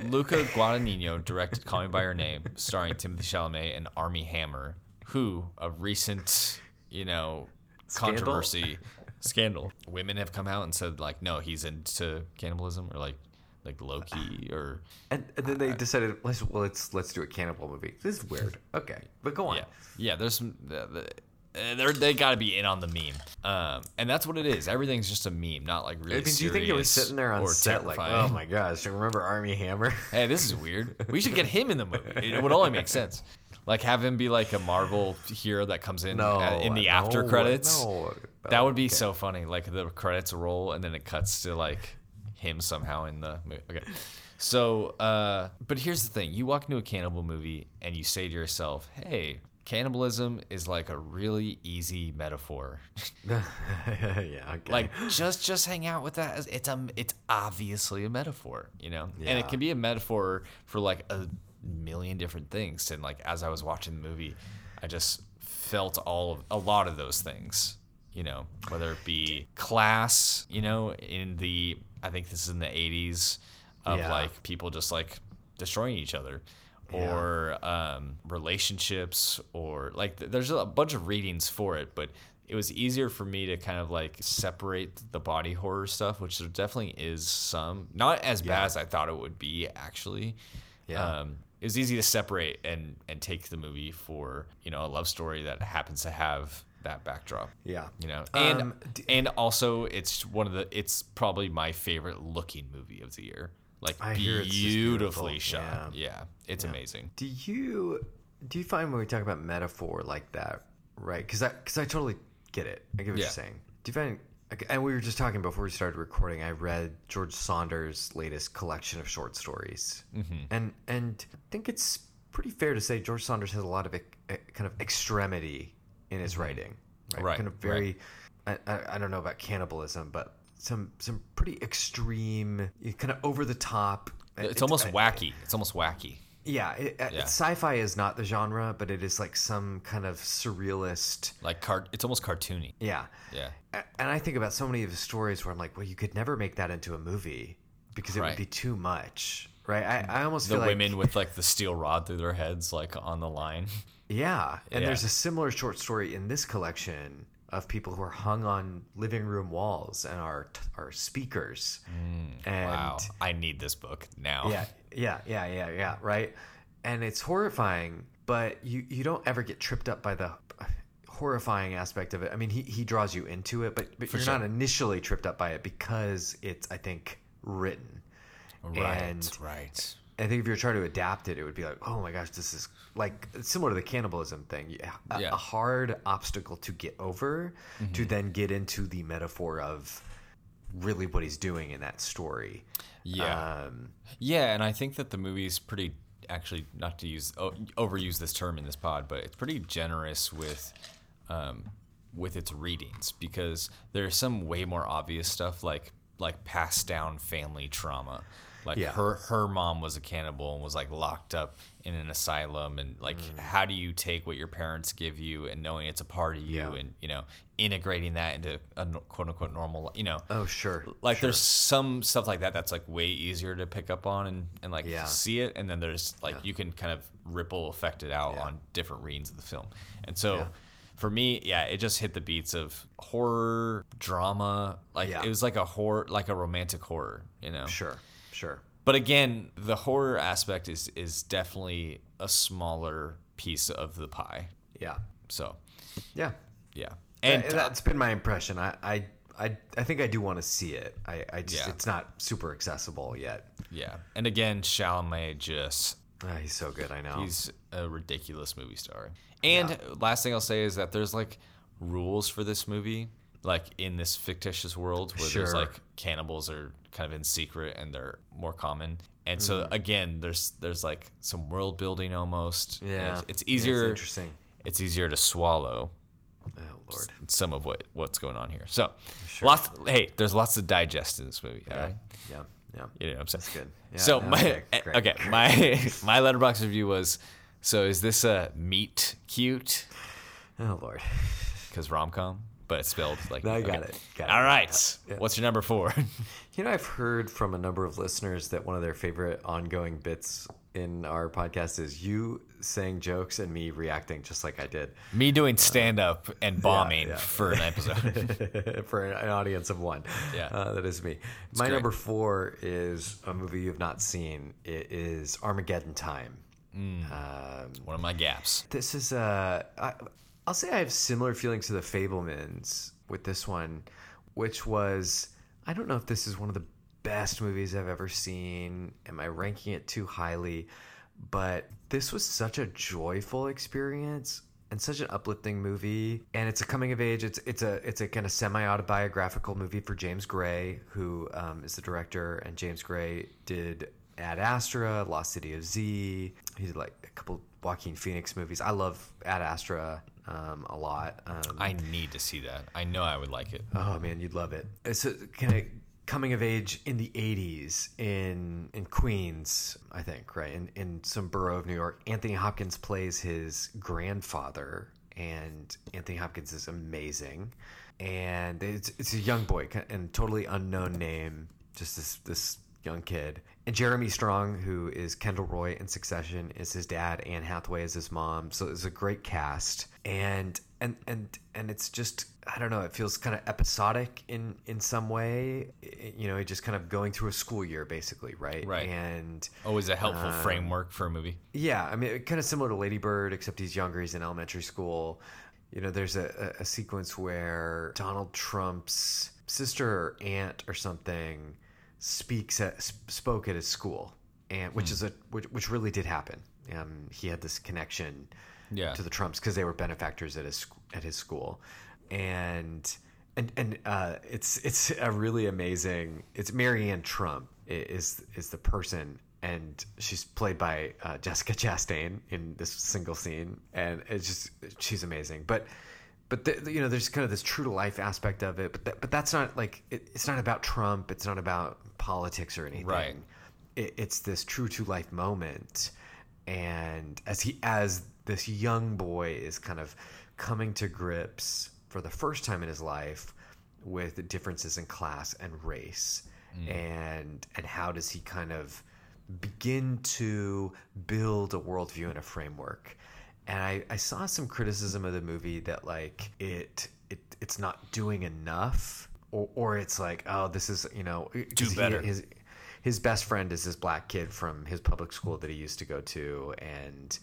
Luca Guadagnino directed "Call Me by Your Name," starring Timothée Chalamet and Armie Hammer, who a recent, you know, Scandal? controversy, scandal. Women have come out and said like, no, he's into cannibalism, or like, like Loki, or And, and then they decided let's well, let's let's do a cannibal movie. This is weird. Okay, but go on. yeah, yeah. There's some. The, the, uh, they're, they got to be in on the meme, um, and that's what it is. Everything's just a meme, not like really I mean, do you think it was sitting there on set like, oh my gosh, remember Armie Hammer? hey, this is weird. We should get him in the movie. It would only make sense. Like have him be like a Marvel hero that comes in No, uh, in the no, after credits. no. That would be Okay. so funny. Like the credits roll and then it cuts to like him somehow in the movie. Okay. So, uh, but here's the thing: you walk into a cannibal movie and you say to yourself, "Hey, cannibalism is like a really easy metaphor. yeah, okay. like just just hang out with that. It's a it's obviously a metaphor, you know, and it can be a metaphor for like a million different things. And like as I was watching the movie, I just felt all of a lot of those things, you know, whether it be class, you know, in the I think this is in the '80s of Yeah. like people just like destroying each other. Yeah. Or um, relationships, or like th- there's a bunch of readings for it, but it was easier for me to kind of like separate the body horror stuff, which there definitely is some. Not as bad as I thought it would be, actually. Yeah. Um, it was easy to separate and and take the movie for you know a love story that happens to have that backdrop. yeah. You know, and Um, d- and also it's one of the it's probably my favorite looking movie of the year. Like I beautifully beautiful. shot. Yeah, it's amazing. Do you do you find when we talk about metaphor like that, right? Because I because I totally get it. I get what Yeah. you're saying. Do you find? And we were just talking before we started recording. I read George Saunders' latest collection of short stories, Mm-hmm. and and I think it's pretty fair to say George Saunders has a lot of kind of extremity in his writing, right? Mm-hmm. Right, Kind of very. I, I, I don't know about cannibalism, but some some pretty extreme, kind of over the top. It's almost wacky. It's almost wacky. Yeah, it, uh, Yeah. sci-fi is not the genre, but it is like some kind of surrealist. Like car, it's almost cartoony. Yeah, Yeah. And I think about so many of his stories where I'm like, well, you could never make that into a movie because it Right. would be too much, right? I, I almost The feel like women with like the steel rod through their heads, like on the line. yeah, and Yeah. there's a similar short story in this collection of people who are hung on living room walls and are are speakers. and Mm, wow, I need this book now. yeah yeah yeah yeah yeah right and it's horrifying but you you don't ever get tripped up by the horrifying aspect of it i mean he, he draws you into it but but you're sure. not initially tripped up by it because it's i think written right, and right. I think if you're trying to adapt it, it would be like, oh my gosh, this is like similar to the cannibalism thing. Yeah, a, Yeah. a hard obstacle to get over, to then get into the metaphor of really what he's doing in that story. Yeah. Um, Yeah, and I think that the movie's pretty actually not to use overuse this term in this pod, but it's pretty generous with um, with its readings because there's some way more obvious stuff like like passed down family trauma. Like Yeah. her her mom was a cannibal and was like locked up in an asylum and like mm. how do you take what your parents give you and knowing it's a part of you Yeah. and you know integrating that into a quote unquote normal you know oh sure, like sure. there's some stuff like that that's like way easier to pick up on and, and like Yeah. see it and then there's like you can kind of ripple effect it out Yeah. on different readings of the film and so Yeah. for me yeah it just hit the beats of horror drama like Yeah. it was like a horror like a romantic horror you know sure, sure. but again the horror aspect is is definitely a smaller piece of the pie Yeah, so yeah. yeah And and that's been my impression. I, I, I, I think I do want to see it. I, I just, Yeah. it's not super accessible yet. yeah and again Chalamet just Ah, he's so good. I know. He's a ridiculous movie star. And last thing I'll say is that there's like rules for this movie, like in this fictitious world where there's like cannibals are kind of in secret and they're more common. And so Mm-hmm. again, there's there's like some world building almost. yeah, it's, it's Yeah, easier. interesting. It's easier to swallow Oh Lord. some of what what's going on here. So lots. Hey, there's lots to digest in this movie. All right. Yeah, yeah. You know what I'm saying? That's good. Yeah, so no, my okay, eh, great, okay, great. my my Letterboxd review was so is this a meat cute Oh Lord. because rom com, but it's spelled like No, I okay. got it, got it. All right, Yeah. what's your number four? You know, I've heard from a number of listeners that one of their favorite ongoing bits in our podcast is you saying jokes and me reacting just like I did Me doing stand up and bombing yeah. for an episode. for an audience of one. Yeah. uh, that is me. My great. number four is a movie you've not seen. It is Armageddon Time. Mm. Um, One of my gaps. this is uh I, I'll say I have similar feelings to the Fabelmans with this one, which was I don't know if this is one of the best movies I've ever seen. Am I ranking it too highly? But this was such a joyful experience and such an uplifting movie. And it's a coming of age. It's it's a it's a kind of semi autobiographical movie for James Gray, who um, is the director. And James Gray did Ad Astra, Lost City of Z. He did like a couple Joaquin Phoenix movies. I love Ad Astra um, a lot. Um, I need to see that. I know I would like it. Oh man, you'd love it. It's a kind of coming of age in the '80s in in Queens, I think, right? In in some borough of New York. Anthony Hopkins plays his grandfather, and Anthony Hopkins is amazing. And it's it's a young boy and totally unknown name, just this this young kid. And Jeremy Strong, who is Kendall Roy in Succession, is his dad. Anne Hathaway is his mom. So it's a great cast. And and and and it's just I don't know. It feels kind of episodic in in some way. I- you know, just kind of going through a school year, basically, right? Right. And Always a helpful Um, framework for a movie. yeah, I mean, kind of similar to Lady Bird, except he's younger. He's in elementary school. You know, there's a, a, a sequence where Donald Trump's sister or aunt or something speaks at sp- spoke at his school, and which is a which, which really did happen. Um, he had this connection Yeah. to the Trumps because they were benefactors at his at his school, and and and uh, it's it's a really amazing. It's Maryanne Trump is is the person, and she's played by uh, Jessica Chastain in this single scene, and it's just she's amazing. But but the, you know, there's kind of this true to life aspect of it, but that, but that's not like it, it's not about Trump. It's not about politics or anything. Right. It, it's this true to life moment, and as he as this young boy is kind of coming to grips for the first time in his life with the differences in class and race mm. and and how does he kind of begin to build a worldview and a framework and I, I saw some criticism of the movie that like it it it's not doing enough or, or it's like oh this is you know, eh, he- better. his his best friend is this black kid from his public school that he used to go to and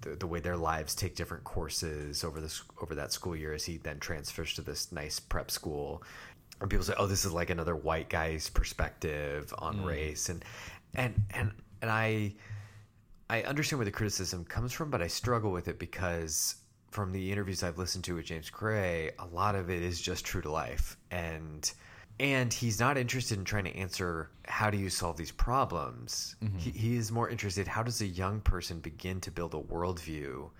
the, the way their lives take different courses over this over that school year as he then transfers to this nice prep school. And people say oh this is like another white guy's perspective on mm. race. And and and and I I understand where the criticism comes from, but I struggle with it because from the interviews I've listened to with James Gray, a lot of it is just true to life, and and he's not interested in trying to answer how do you solve these problems. He, he is more interested how does a young person begin to build a worldview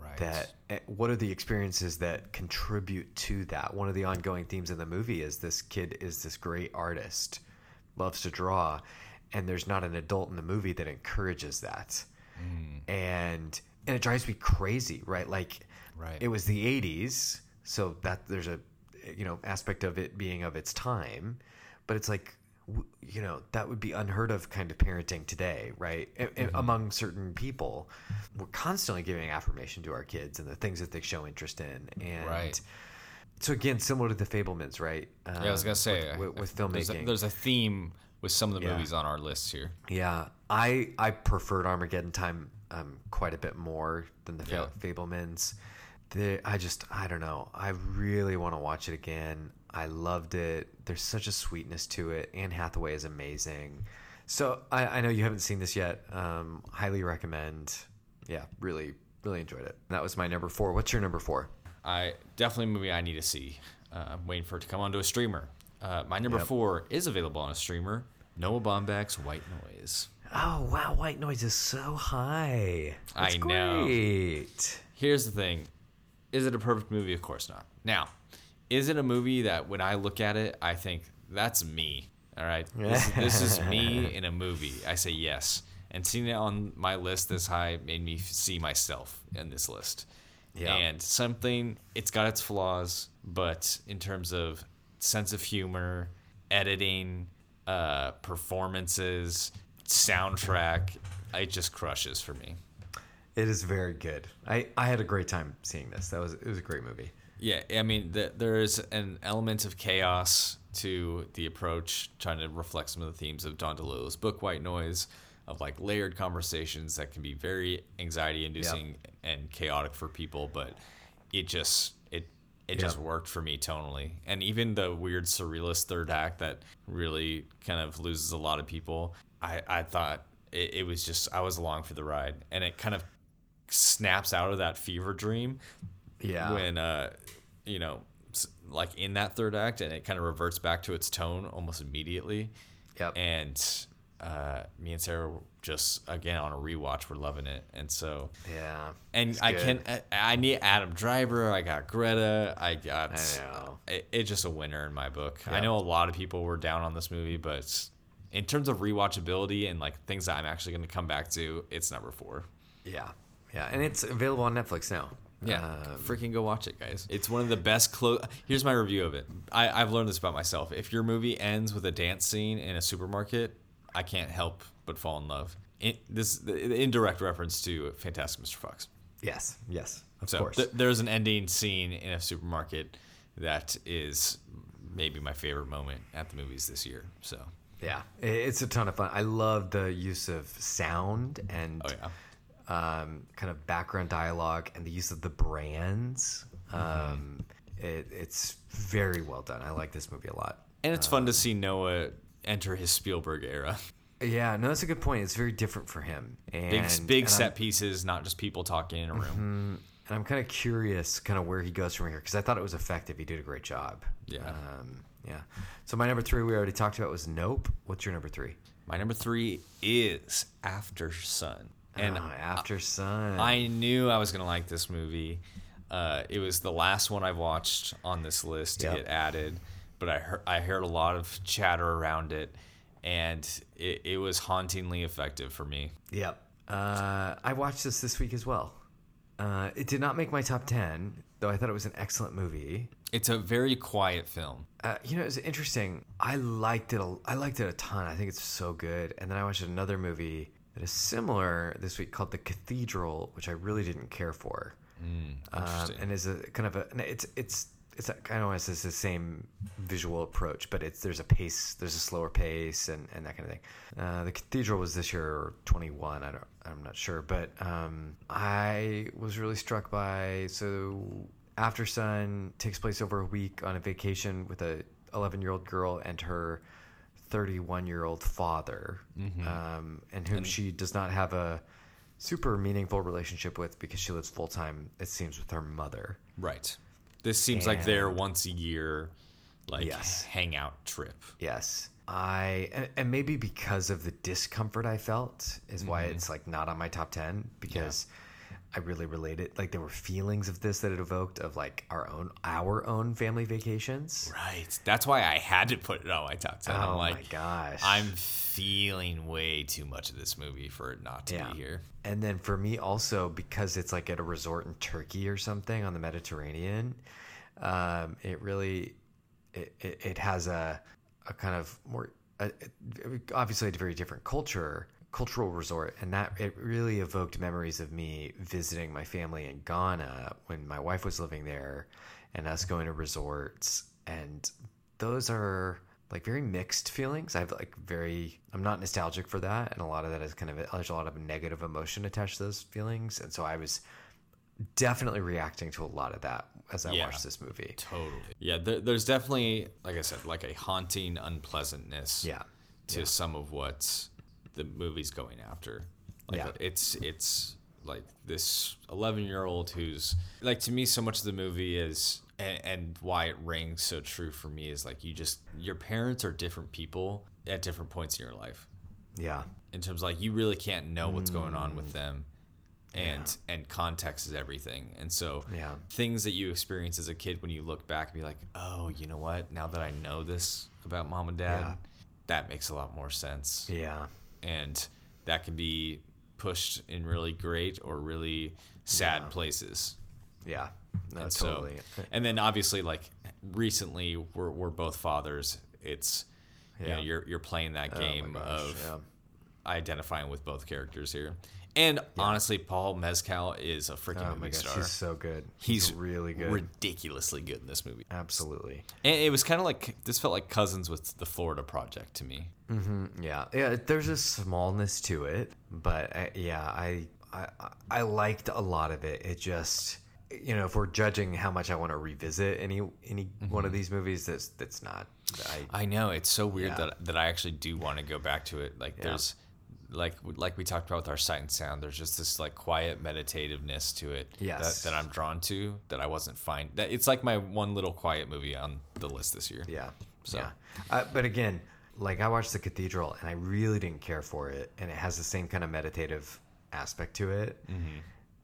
Right. that eh, what are the experiences that contribute to that? One of the ongoing themes in the movie is this kid is this great artist loves to draw and there's not an adult in the movie that encourages that. And and it drives me crazy right like Right. it was the 80s so that there's a you know aspect of it being of its time but it's like you know that would be unheard of kind of parenting today right a- among certain people we're constantly giving affirmation to our kids and the things that they show interest in and Right. so again similar to the Fabelmans right uh, Yeah, I was gonna say with, with, with there's a, filmmaking there's a theme with some of the Yeah. movies on our list here. yeah, I I preferred Armageddon Time um, quite a bit more than the Yeah. Fabelmans. The, I just I don't know. I really want to watch it again. I loved it. There's such a sweetness to it. Anne Hathaway is amazing. So I, I know you haven't seen this yet. Um, highly recommend. Yeah, really really enjoyed it. That was my number four. What's your number four? I definitely a movie I need to see. Uh, I'm waiting for it to come onto a streamer. Uh, my number Yep. four is available on a streamer. Noah Baumbach's White Noise. Oh wow, White Noise is so high. I It's know. Great. Here's the thing: Is it a perfect movie? Of course not. Now, is it a movie that when I look at it, I think that's me? All right, this, this is me in a movie. I say yes, and seeing it on my list this high made me see myself in this list. Yeah. And something, it's got its flaws, but in terms of sense of humor, editing, uh, performances, soundtrack, it just crushes for me. It is very good. I, I had a great time seeing this. That was it was a great movie. Yeah, I mean, the, there's an element of chaos to the approach, trying to reflect some of the themes of Don DeLillo's book, White Noise, of like layered conversations that can be very anxiety inducing and chaotic for people, but it just, it, it just worked for me tonally. And even the weird surrealist third act that really kind of loses a lot of people, I, I thought it, it was just, I was along for the ride. And it kind of snaps out of that fever dream Yeah. when uh you know like in that third act and it kind of reverts back to its tone almost immediately Yep. and uh me and sarah were just again on a rewatch we're loving it and so yeah. and i good. can I, I need adam driver i got greta i got I know. it, it's just a winner in my book i know a lot of people were down on this movie but in terms of rewatchability and like things that i'm actually going to come back to it's number four Yeah. Yeah. And it's available on Netflix now. Yeah, Um, freaking go watch it, guys. It's one of the best close. Here's my review of it. I, I've learned this about myself. If your movie ends with a dance scene in a supermarket, I can't help but fall in love. In, this the indirect reference to Fantastic Mr. Fox. yes. Yes. Of So course. th- there's an ending scene in a supermarket that is maybe my favorite moment at the movies this year. So, yeah. It's a ton of fun. I love the use of sound and oh yeah, um, kind of background dialogue and the use of the brands. Mm-hmm. Um, it, it's very well done. I like this movie a lot. and it's fun to see Noah enter his Spielberg era. Yeah, no, that's a good point. It's very different for him. And, Big big and set I'm, pieces, not just people talking in a room. and I'm kind of curious, kind of where he goes from here, because I thought it was effective. He did a great job. Yeah. Um, yeah. So my number three we already talked about was Nope. What's your number three? My number three is After Sun. And Oh, After Sun. I knew I was going to like this movie. Uh, it was the last one I've watched on this list to Yep. get added, but I heard, I heard a lot of chatter around it, and it, it was hauntingly effective for me. Yep. Uh, I watched this this week as well. Uh, it did not make my top ten, though. I thought it was an excellent movie. It's a very quiet film. Uh, you know, it's interesting. I liked it. A, I liked it a ton. I think it's so good. And then I watched another movie that is similar this week called The Cathedral, which I really didn't care for. Um, interesting. and is a kind of a it's it's it's I don't want to say it's the same visual approach, but it's there's a pace, there's a slower pace, and, and that kind of thing. Uh, the Cathedral was this year 21. I don't, I'm not sure, but um, I was really struck by so After Sun takes place over a week on a vacation with a 11 year old girl and her 31 year old father, Mm-hmm. um, and whom she does not have a super meaningful relationship with because she lives full time, it seems, with her mother. Right. This seems like their once a year, like Yes. hangout trip. Yes. I and, and maybe because of the discomfort I felt is why Mm-hmm. it's like not on my top 10 because I really related like there were feelings of this that it evoked of like our own our own family vacations. Right. That's why I had to put it on my top ten. Oh I'm my gosh. I'm feeling way too much of this movie for it not to Yeah. be here. And then for me also because it's like at a resort in Turkey or something on the Mediterranean, um, it really it, it, it has a a kind of more a, obviously a very different culture cultural resort and that it really evoked memories of me visiting my family in Ghana when my wife was living there and us going to resorts and those are like very mixed feelings. I have like very I'm not nostalgic for that and a lot of that is kind of there's a lot of negative emotion attached to those feelings and so I was definitely reacting to a lot of that as I Yeah. watched this movie. Totally. Yeah. There, there's definitely, like I said, like a haunting unpleasantness. Yeah. To some of what the movie's going after. Like Yeah. it's it's like this 11 year old who's like to me so much of the movie is and, and why it rings so true for me is like you just your parents are different people at different points in your life Yeah. in terms of like you really can't know what's going on Mm. with them and and context is everything and so Yeah. things that you experience as a kid when you look back and be like oh you know what now that i know this about mom and dad Yeah. that makes a lot more sense Yeah. And that can be pushed in really great or really sad places Yeah. No, and totally. so and then obviously like recently we're, we're both fathers it's you know Yeah. you're you're playing that Oh game gosh, of yeah. identifying with both characters here. And honestly, Paul Mescal is a freaking Oh movie gosh, star. he's so good. He's, really good. ridiculously good in this movie. Absolutely. And it was kind of like this felt like cousins with the Florida Project to me. Mm-hmm, yeah, yeah. There's a smallness to it, but I, yeah, I, I I liked a lot of it. It just, you know, if we're judging how much I want to revisit any any one of mm-hmm. these movies, that's that's not. I I know it's so weird Yeah. that that I actually do want to go back to it. Like there's like like we talked about with our sight and sound. There's just this like quiet meditativeness to it Yes. that, that I'm drawn to that I wasn't fine. That it's like my one little quiet movie on the list this year. yeah, So- yeah. Uh, but again, like I watched The Cathedral, and I really didn't care for it, and it has the same kind of meditative aspect to it. Mm-hmm.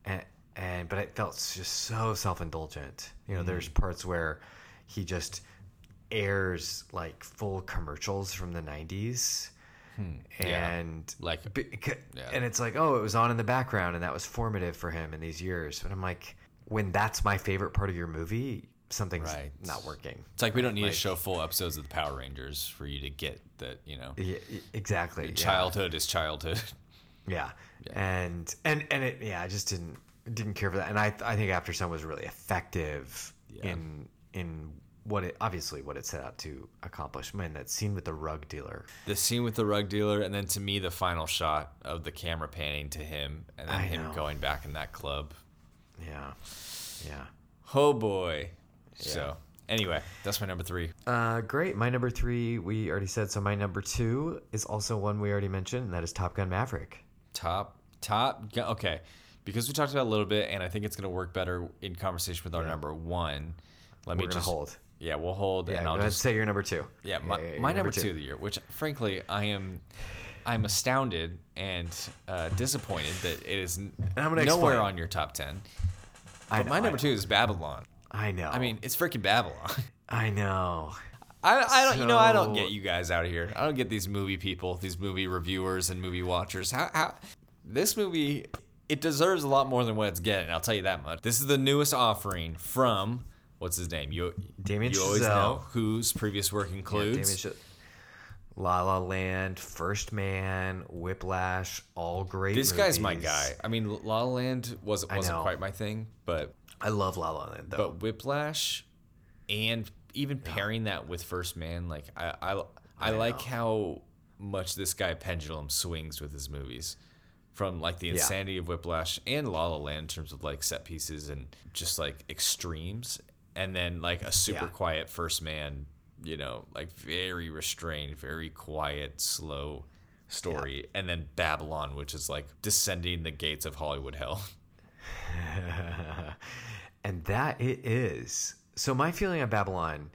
and and but it felt just so self-indulgent you know there's Mm-hmm. parts where he just airs like full commercials from the 90s Hmm. Yeah. and Like- beca- yeah. and it's like oh it was on in the background and that was formative for him in these years and i'm like when that's my favorite part of your movie something's Right. not working It's like we don't need Like- to show full episodes of the Power Rangers for you to get that, you know. yeah, exactly yeah. Childhood is childhood. Yeah. And and and it yeah, I just didn't didn't care for that. And I I think After Sun was really effective Yeah. in in what it obviously what it set out to accomplish. Man, that scene with the rug dealer. the scene with the rug dealer, and then to me, the final shot of the camera panning to him, and then I him know. going back in that club. Yeah. Yeah. Oh boy. So, anyway, that's my number three. Uh, great. My number three, we already said. So my number two is also one we already mentioned, and that is Top Gun Maverick. Top, top. gu- Okay. Because we talked about it a little bit, and I think it's going to work better in conversation with our number one. Let me We're gonna just hold. Yeah, we'll hold, Yeah, and I'll just say your number two. Yeah, my, yeah, my number, two. of the year, which frankly I am, I'm astounded and uh, disappointed that it is n- I'm nowhere explain. on your top ten. But know, my number two is Babylon. I know. I mean, it's freaking Babylon. I know. I, I don't, you know, I don't get you guys out of here. I don't get these movie people, these movie reviewers and movie watchers. How, how this movie, it deserves a lot more than what it's getting. I'll tell you that much. This is the newest offering from what's his name? You, Damien you always Chazelle. know whose previous work Yeah, includes. Damien Ch- La La Land, First Man, Whiplash, all great. This guy's my guy. I mean, La La Land was I wasn't quite my thing, but I love La La Land though. but Whiplash, and even pairing that with First Man, like I I, I, like how much this guy pendulum swings with his movies, from like the Yeah. insanity of Whiplash and La La Land in terms of like set pieces and just like extremes, and then like a super Yeah. quiet First Man you know, like very restrained, very quiet, slow story, and then Babylon, which is like descending the gates of Hollywood hell. and that it is. So my feeling of Babylon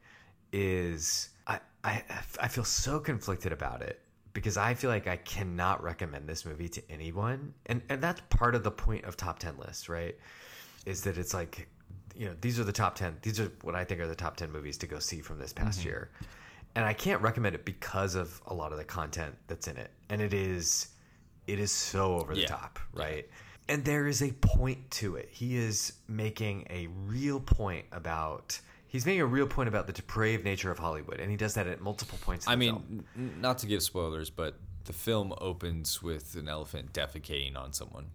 is I, I I feel so conflicted about it because I feel like I cannot recommend this movie to anyone. And and that's part of the point of top 10 lists, right? Is that it's like you know, these are the top 10. These are what I think are the top 10 movies to go see from this past Mm-hmm. year. And I can't recommend it because of a lot of the content that's in it. And it is it is so over the Yeah. top, right? And there is a point to it. He is making a real point about he's making a real point about the depraved nature of Hollywood, and he does that at multiple points. In I the mean, n- not to give spoilers, but the film opens with an elephant defecating on someone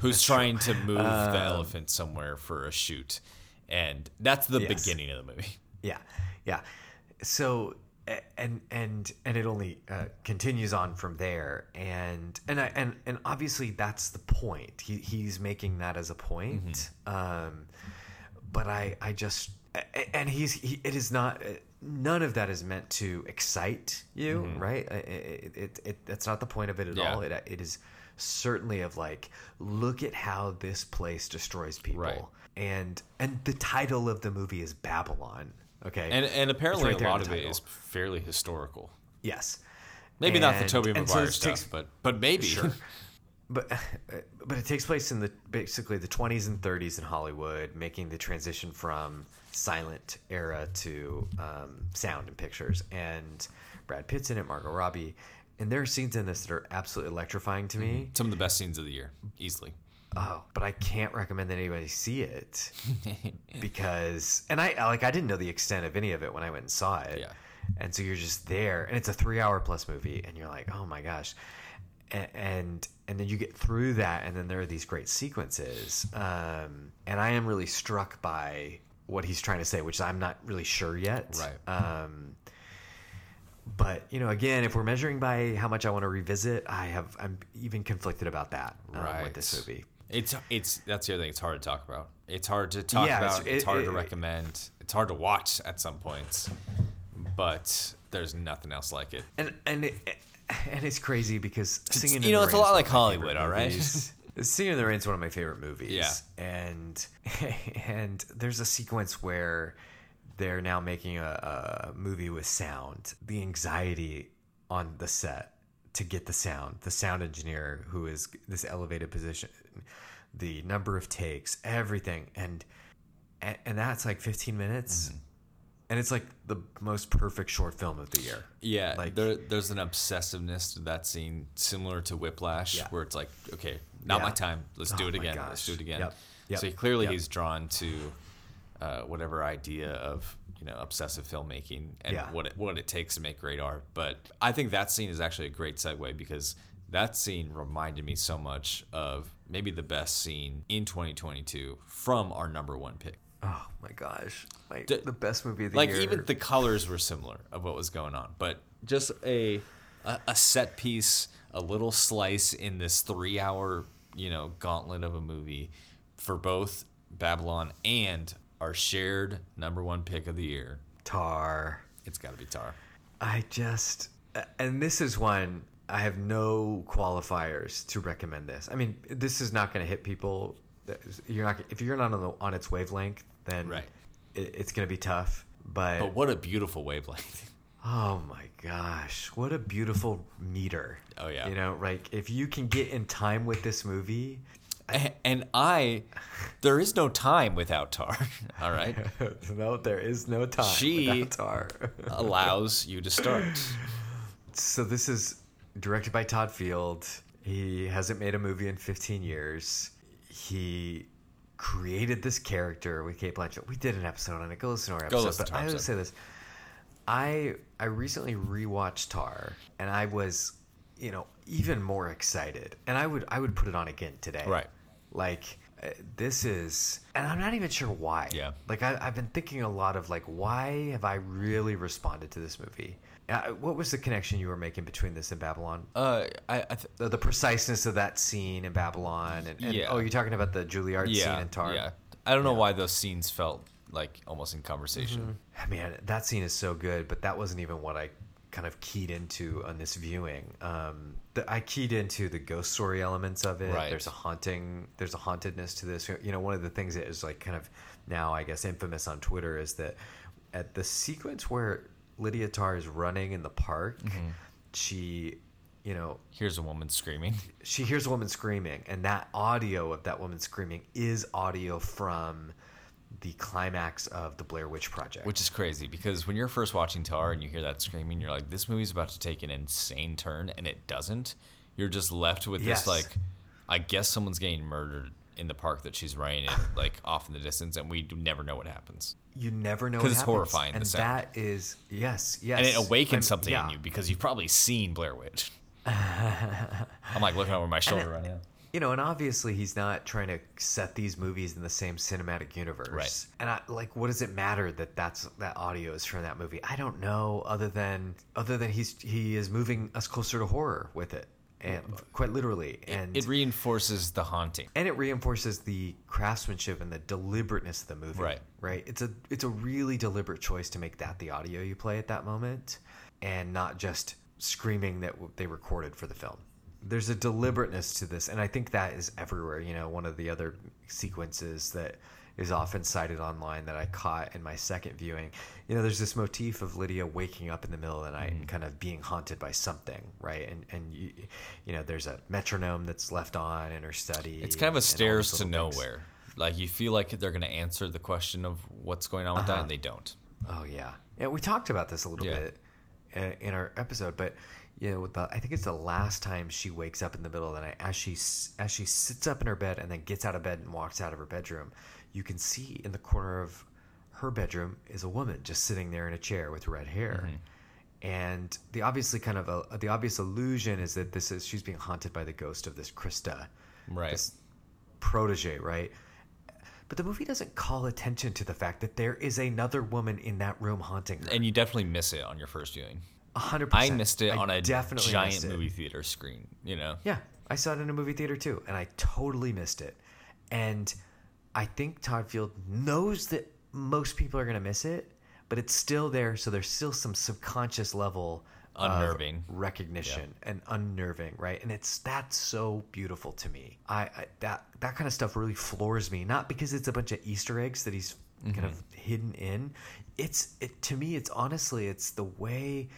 who's trying to move Um, the elephant somewhere for a shoot. And that's the Yes. beginning of the movie. Yeah, yeah. So and and and it only uh, continues on from there, and and I and and obviously that's the point. He he's making that as a point. Um, but I I just and he's he, it is not. uh, None of that is meant to excite you, right? Uh, It, it, it, that's not the point of it at Yeah. all. It, it is certainly of like, look at how this place destroys people, Right. and and the title of the movie is Babylon. Okay, And and apparently right a lot of it title. is fairly historical. yes, Maybe not the And- Tobey and so Maguire this stuff, takes- but but maybe. Sure. but but it takes place in the basically the 20s and 30s in Hollywood, making the transition from silent era to um, sound and pictures. And Brad Pitt's in it, Margot Robbie, and there are scenes in this that are absolutely electrifying to me. Some of the best scenes of the year, easily. Oh, but I can't recommend that anybody see it because, and I like I didn't know the extent of any of it when I went and saw it. Yeah. And so you're just there, and it's a three-hour plus movie, and you're like, oh my gosh, and and, and then you get through that, and then there are these great sequences, um, and I am really struck by what he's trying to say, which I'm not really sure yet. Right. Um, but you know, again, if we're measuring by how much I want to revisit, I have I'm even conflicted about that um, with this movie. It's it's that's the other thing. It's hard to talk about. It's hard to talk Yeah, about. It's, it- hard it- to recommend. It's hard to watch at some points, but there's nothing else like it. and and it, and it's crazy because singing you know, it's a lot like one of my Hollywood, all right? singing in the Rain is one of my favorite movies. Yeah. and and there's a sequence where they're now making a, a movie with sound. The anxiety on the set to get the sound, the sound engineer who is this elevated position, the number of takes, everything, and and, and that's like 15 minutes. Mm-hmm. And it's like the most perfect short film of the year. Yeah, Like- there, there's an obsessiveness to that scene, similar to Whiplash, Yeah. where it's like, okay, not my time. Let's Oh do it again. Let's do it again. Yep. Yep. So clearly, Yep. he's drawn to uh, whatever idea of you know obsessive filmmaking and Yeah. what it, what it takes to make great art. But I think that scene is actually a great segue because that scene reminded me so much of maybe the best scene in 2022 from our number one pick. Oh my gosh, like D- the best movie of the like year. even the colors were similar of what was going on but just a a, a set piece a little slice in this three hour you know gauntlet of a movie for both babylon and our shared number one pick of the year Tar. it's got to be tar I just, and this is one I have no qualifiers to recommend this. I mean, this is not going to hit people. You're not if you're not on the on its wavelength, then Right. it, it's going to be tough. But, but what a beautiful wavelength oh my gosh, what a beautiful meter. Oh, yeah. you know, like if you can get in time with this movie, and i there is no time without tar all right no, there is no time She- without Tar. allows you to start So this is directed by Todd Field. He hasn't made a movie in 15 years. He created this character with Cate Blanchett. We did an episode on it. Go listen to our Go episode. listen But to our I will say this: I I recently rewatched Tar, and I was, you know, even more excited. And I would I would put it on again today. Right. Like uh, this is, and I'm not even sure why. Yeah. Like I, I've been thinking a lot of like, why have I really responded to this movie? Uh, what was the connection you were making between this and Babylon? uh i, I th- The, the preciseness of that scene in Babylon, and, and Yeah. oh, you're talking about the Juilliard scene in Tar. yeah i don't know why those scenes felt like almost in conversation. Man, that scene is so good, but that wasn't even what I kind of keyed into on this viewing. Um, the, I keyed into the ghost story elements of it. Right. There's a haunting, there's a hauntedness to this. You know, one of the things that is like kind of now, I guess, infamous on Twitter is that at the sequence where Lydia Tár is running in the park, she, you know, hears a woman screaming. she hears a woman screaming, and that audio of that woman screaming is audio from the climax of the Blair Witch Project. Which is crazy because when you're first watching Tar and you hear that screaming, you're like, this movie's about to take an insane turn, and it doesn't. You're just left with Yes. this, like, I guess someone's getting murdered in the park that she's running in, like, off in the distance, and we never know what happens. you never know 'Cause what it's happens. horrifying, and that is yes, yes, And it awakens I'm- something yeah. in you because you've probably seen Blair Witch. I'm like looking over my shoulder right now. You know, and obviously he's not trying to set these movies in the same cinematic universe. Right. And I, like, what does it matter that that's that audio is from that movie? I don't know. Other than other than he's he is moving us closer to horror with it, and quite literally. And It reinforces the haunting. and it reinforces the craftsmanship and the deliberateness of the movie. Right. Right. It's a it's a really deliberate choice to make that the audio you play at that moment, and not just screaming that they recorded for the film. There's a deliberateness to this, and I think that is everywhere. You know, one of the other sequences that is often cited online that I caught in my second viewing. You know, there's this motif of Lydia waking up in the middle of the night Mm-hmm. and kind of being haunted by something, right? And and you, you know, there's a metronome that's left on in her study. It's kind of a stairs to little things. nowhere. Like you feel like they're going to answer the question of what's going on with that, and they don't. Oh yeah, yeah. We talked about this a little Yeah. bit uh, in our episode, but you know, the, I think it's the last time she wakes up in the middle of the night as she as she sits up in her bed and then gets out of bed and walks out of her bedroom. You can see in the corner of her bedroom is a woman just sitting there in a chair with red hair. Mm-hmm. And the obviously kind of a, the obvious illusion is that this is she's being haunted by the ghost of this Krista, Right. this protege, right? But the movie doesn't call attention to the fact that there is another woman in that room haunting her. And you definitely miss it on your first viewing. A hundred I missed it I on a definitely giant movie theater screen. You know. Yeah, I saw it in a movie theater too, and I totally missed it. And I think Todd Field knows that most people are going to miss it, but it's still there, so there's still some subconscious level Unnerving. recognition and unnerving, right? And it's that's so beautiful to me. I, I that that kind of stuff really floors me, not because it's a bunch of Easter eggs that he's kind mm-hmm. of hidden in. It's it to me. It's honestly, it's the way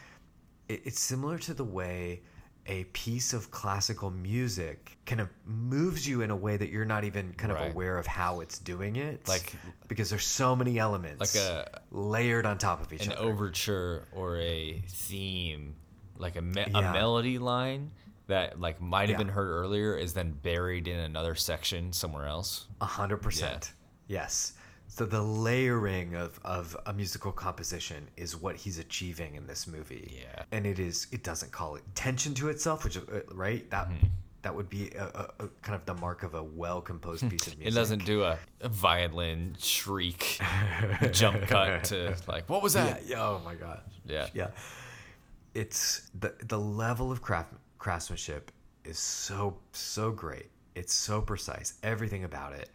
it's similar to the way a piece of classical music kind of moves you in a way that you're not even kind of Right. aware of how it's doing it Like- because there's so many elements Like a- layered on top of each An other An overture or a theme, like a, me- Yeah. a melody line that like might have Yeah. been heard earlier, is then buried in another section somewhere else. A hundred percent yes so the layering of, of a musical composition is what he's achieving in this movie Yeah. and it is it doesn't call it tension to itself which uh, right that Mm-hmm. that would be a, a, a kind of the mark of a well composed piece of music It doesn't do a, a violin shriek, jump cut to like, what was that? Yeah, yeah. Oh my god. Yeah. Yeah. It's the the level of craft craftsmanship is so so great. It's so precise. Everything about it.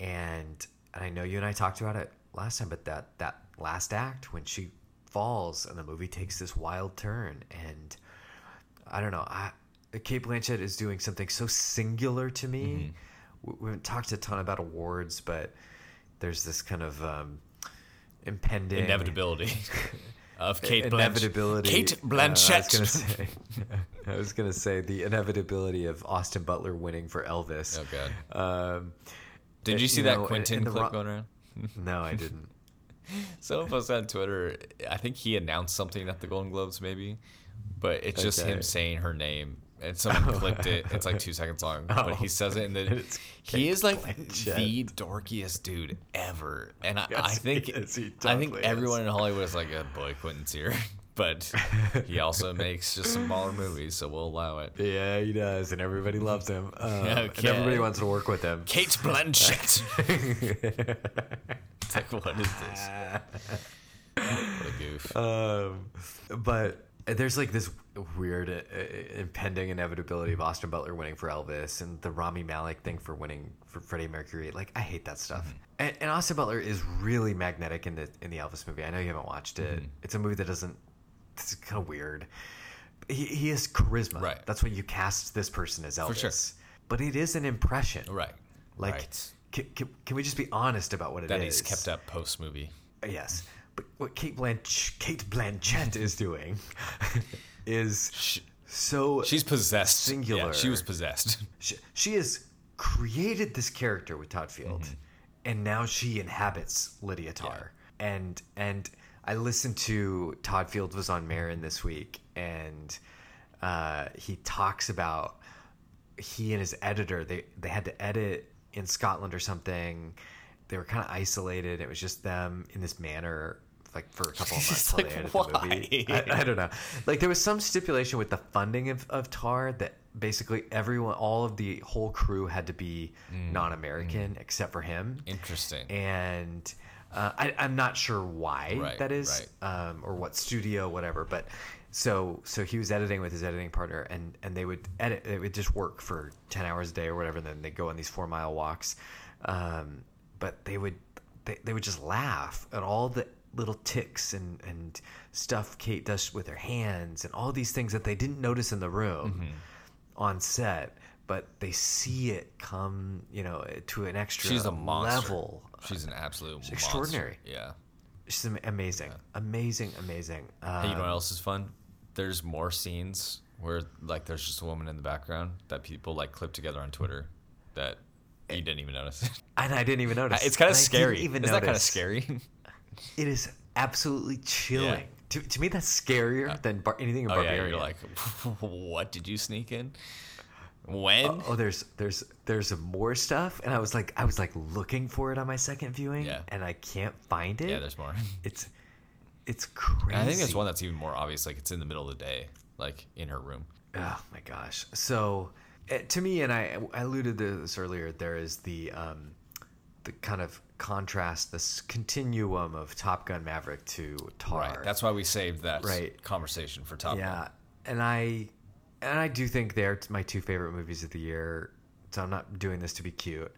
And and I know you and I talked about it last time, but that that last act when she falls and the movie takes this wild turn and I don't know. I Cate Blanchett is doing something so singular to me. We, we haven't talked a ton about awards, but there's this kind of um, impending Inevitability of Cate Blanchett. inevitability. Kate uh, I was Blanchett. gonna say, I was gonna say the inevitability of Austin Butler winning for Elvis. Oh, God. Um, Did it- you see you that know, uh, Quentin clip ro- going around? no, I didn't. Someone posted on Twitter. I think he announced something at the Golden Globes, maybe, but it's just Okay. him saying her name, and someone clipped it. It's like two seconds long, but oh, he says it, and then It's he is like the dorkiest dude ever. And I, I Yes, he think is. He I think everyone is. in Hollywood is like, a boy, Quentin's here, but he also makes just some smaller movies, so we'll allow it. Yeah, he does, and everybody loves him. Um, And everybody wants to work with him. Cate Blanchett. it's like, what is this? What a goof. Um, but there's like this weird uh, impending inevitability of Austin Butler winning for Elvis and the Rami Malek thing for winning for Freddie Mercury. Like I hate that stuff. And, and Austin Butler is really magnetic in the in the Elvis movie. I know you haven't watched it. It's a movie that doesn't. It's kind of weird. He, he has charisma. Right. That's why you cast this person as Elvis. sure. But it is an impression. Right. Like, right. can, can, can we just be honest about what it is? That he's kept up post movie. Yes, but what Kate Blanch Cate Blanchett is doing is so She's possessed. Singular. Yeah, she was possessed. she, she has created this character with Todd Field, Mm-hmm. and now she inhabits Lydia Tár. And and I listened to Todd Field was on Maron this week, and uh, he talks about he and his editor they they had to edit in Scotland or something. They were kind of isolated. It was just them in this manner. Like for a couple of months like, they edited the movie. why? I, I don't know. Like there was some stipulation with the funding of, of Tar that basically everyone, all of the whole crew had to be Mm. non-American except for him. Interesting. And uh, I, I'm not sure why Right, that is, um, or what studio, whatever. But so so he was editing with his editing partner, and and they would edit. It would just work for ten hours a day or whatever. And then they go on these four mile walks. Um, but they would they, they would just laugh at all the little ticks and and stuff Cate does with her hands and all these things that they didn't notice in the room Mm-hmm. on set. But they see it come, you know, to an extra She's a monster. level. She's an absolute monster. extraordinary. Yeah. She's am- amazing, amazing, amazing. Um, Hey, you know what else is fun? There's more scenes where like there's just a woman in the background that people like clip together on Twitter that you didn't even notice. and I didn't even notice. it's kind of scary. Even Isn't that kind of scary? It is absolutely chilling. To, to me, that's scarier than bar- anything in oh yeah, Barbarian. you're like, what did you sneak in? When? oh, there's there's there's more stuff, and I was like, I was like looking for it on my second viewing, Yeah. and I can't find it. yeah, there's more. It's it's crazy. And I think there's one that's even more obvious. Like it's in the middle of the day, like in her room. Oh my gosh. So uh, to me, and I, I alluded to this earlier, there is the um, the kind of contrast, this continuum of Top Gun Maverick to Tar. Right. That's why we saved that Right. conversation for top. yeah, Gun. and I and I do think they're my two favorite movies of the year. So I'm not doing this to be cute,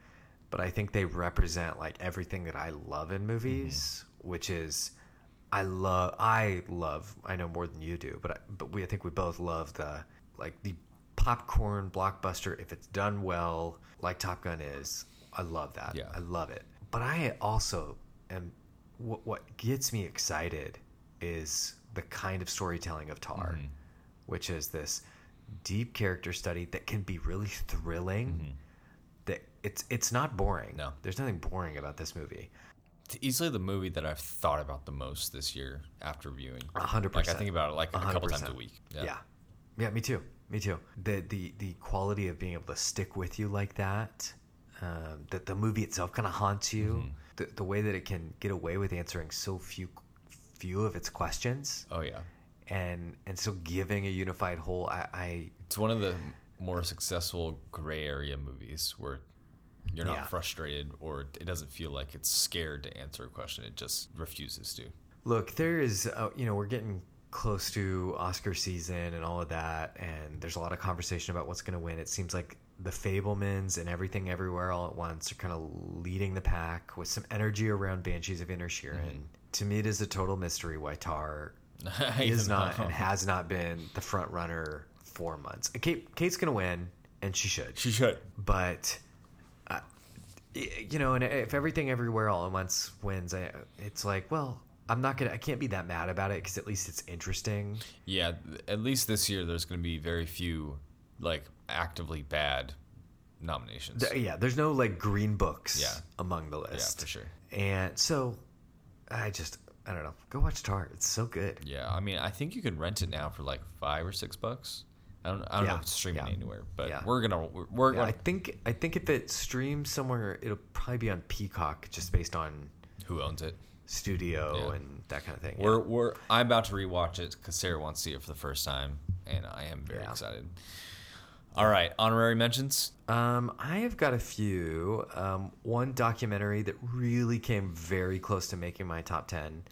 but I think they represent like everything that I love in movies, which is I love I love I know more than you do, but I, but we I think we both love the like the popcorn blockbuster if it's done well, like Top Gun is. I love that. Yeah. I love it. But I also am what what gets me excited is the kind of storytelling of Tar, Mm-hmm. which is this deep character study that can be really thrilling. That it's it's not boring. Mm-hmm. No. there's nothing boring about this movie. It's easily the movie that I've thought about the most this year after viewing. A hundred Like I think about it like a hundred couple times a percent. week. Yeah. yeah, me too. Me too. The the the quality of being able to stick with you like that, um, that the movie itself kind of haunts you. Mm-hmm. The the way that it can get away with answering so few few of its questions, Oh yeah. And and still giving a unified whole. I, I It's one of the more successful gray area movies where you're not Yeah. frustrated or it doesn't feel like it's scared to answer a question. It just refuses to. Look, there is, uh, you know, we're getting close to Oscar season and all of that, and there's a lot of conversation about what's going to win. It seems like the Fabelmans and Everything Everywhere All at Once are kind of leading the pack with some energy around Banshees of Inisherin. To me, it is a total mystery why Tar is not and has not been the front runner for months. Cate, Cate's going to win, and she should She should. but uh, you know, and if everything everywhere all at once wins, I, it's like, well, I'm not gonna, I can't be that mad about it because at least it's interesting. Yeah, at least this year there's going to be very few like actively bad nominations. Th- yeah, there's no like green books Yeah. among the list. yeah, for sure. and so I just, I don't know, go watch Tar. It's so good. Yeah, I mean, I think you can rent it now for like five or six bucks. I don't, I don't know if it's streaming yeah, anywhere, but yeah. we're gonna, we're, we're Yeah, I gonna, think, I think if it streams somewhere, it'll probably be on Peacock, just based on who owns it? studio Yeah. and that kind of thing. We're, we're, I'm about to rewatch it because Sarah wants to see it for the first time, and I am very Yeah. excited. All right, honorary mentions. Um, I have got a few. Um, one documentary that really came very close to making my top ten,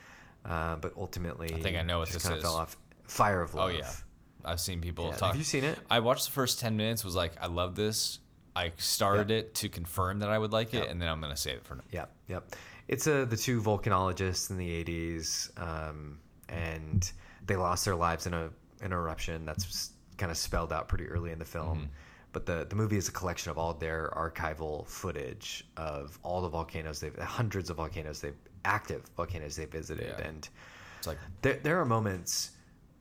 uh, but ultimately I think I know what this kind of is. fell off. Fire of Love. Oh yeah, I've seen people Yeah, talk. Have you seen it? I watched the first ten minutes. Was like, I love this. I started it to confirm that I would like it, and then I'm gonna save it for now. Yep, yep. It's uh, the two volcanologists in the '80s, um, and they lost their lives in a an eruption. That's kind of spelled out pretty early in the film. Mm-hmm. But the the movie is a collection of all their archival footage of all the volcanoes they've hundreds of volcanoes they've active volcanoes they visited, Yeah. and It's like there, there are moments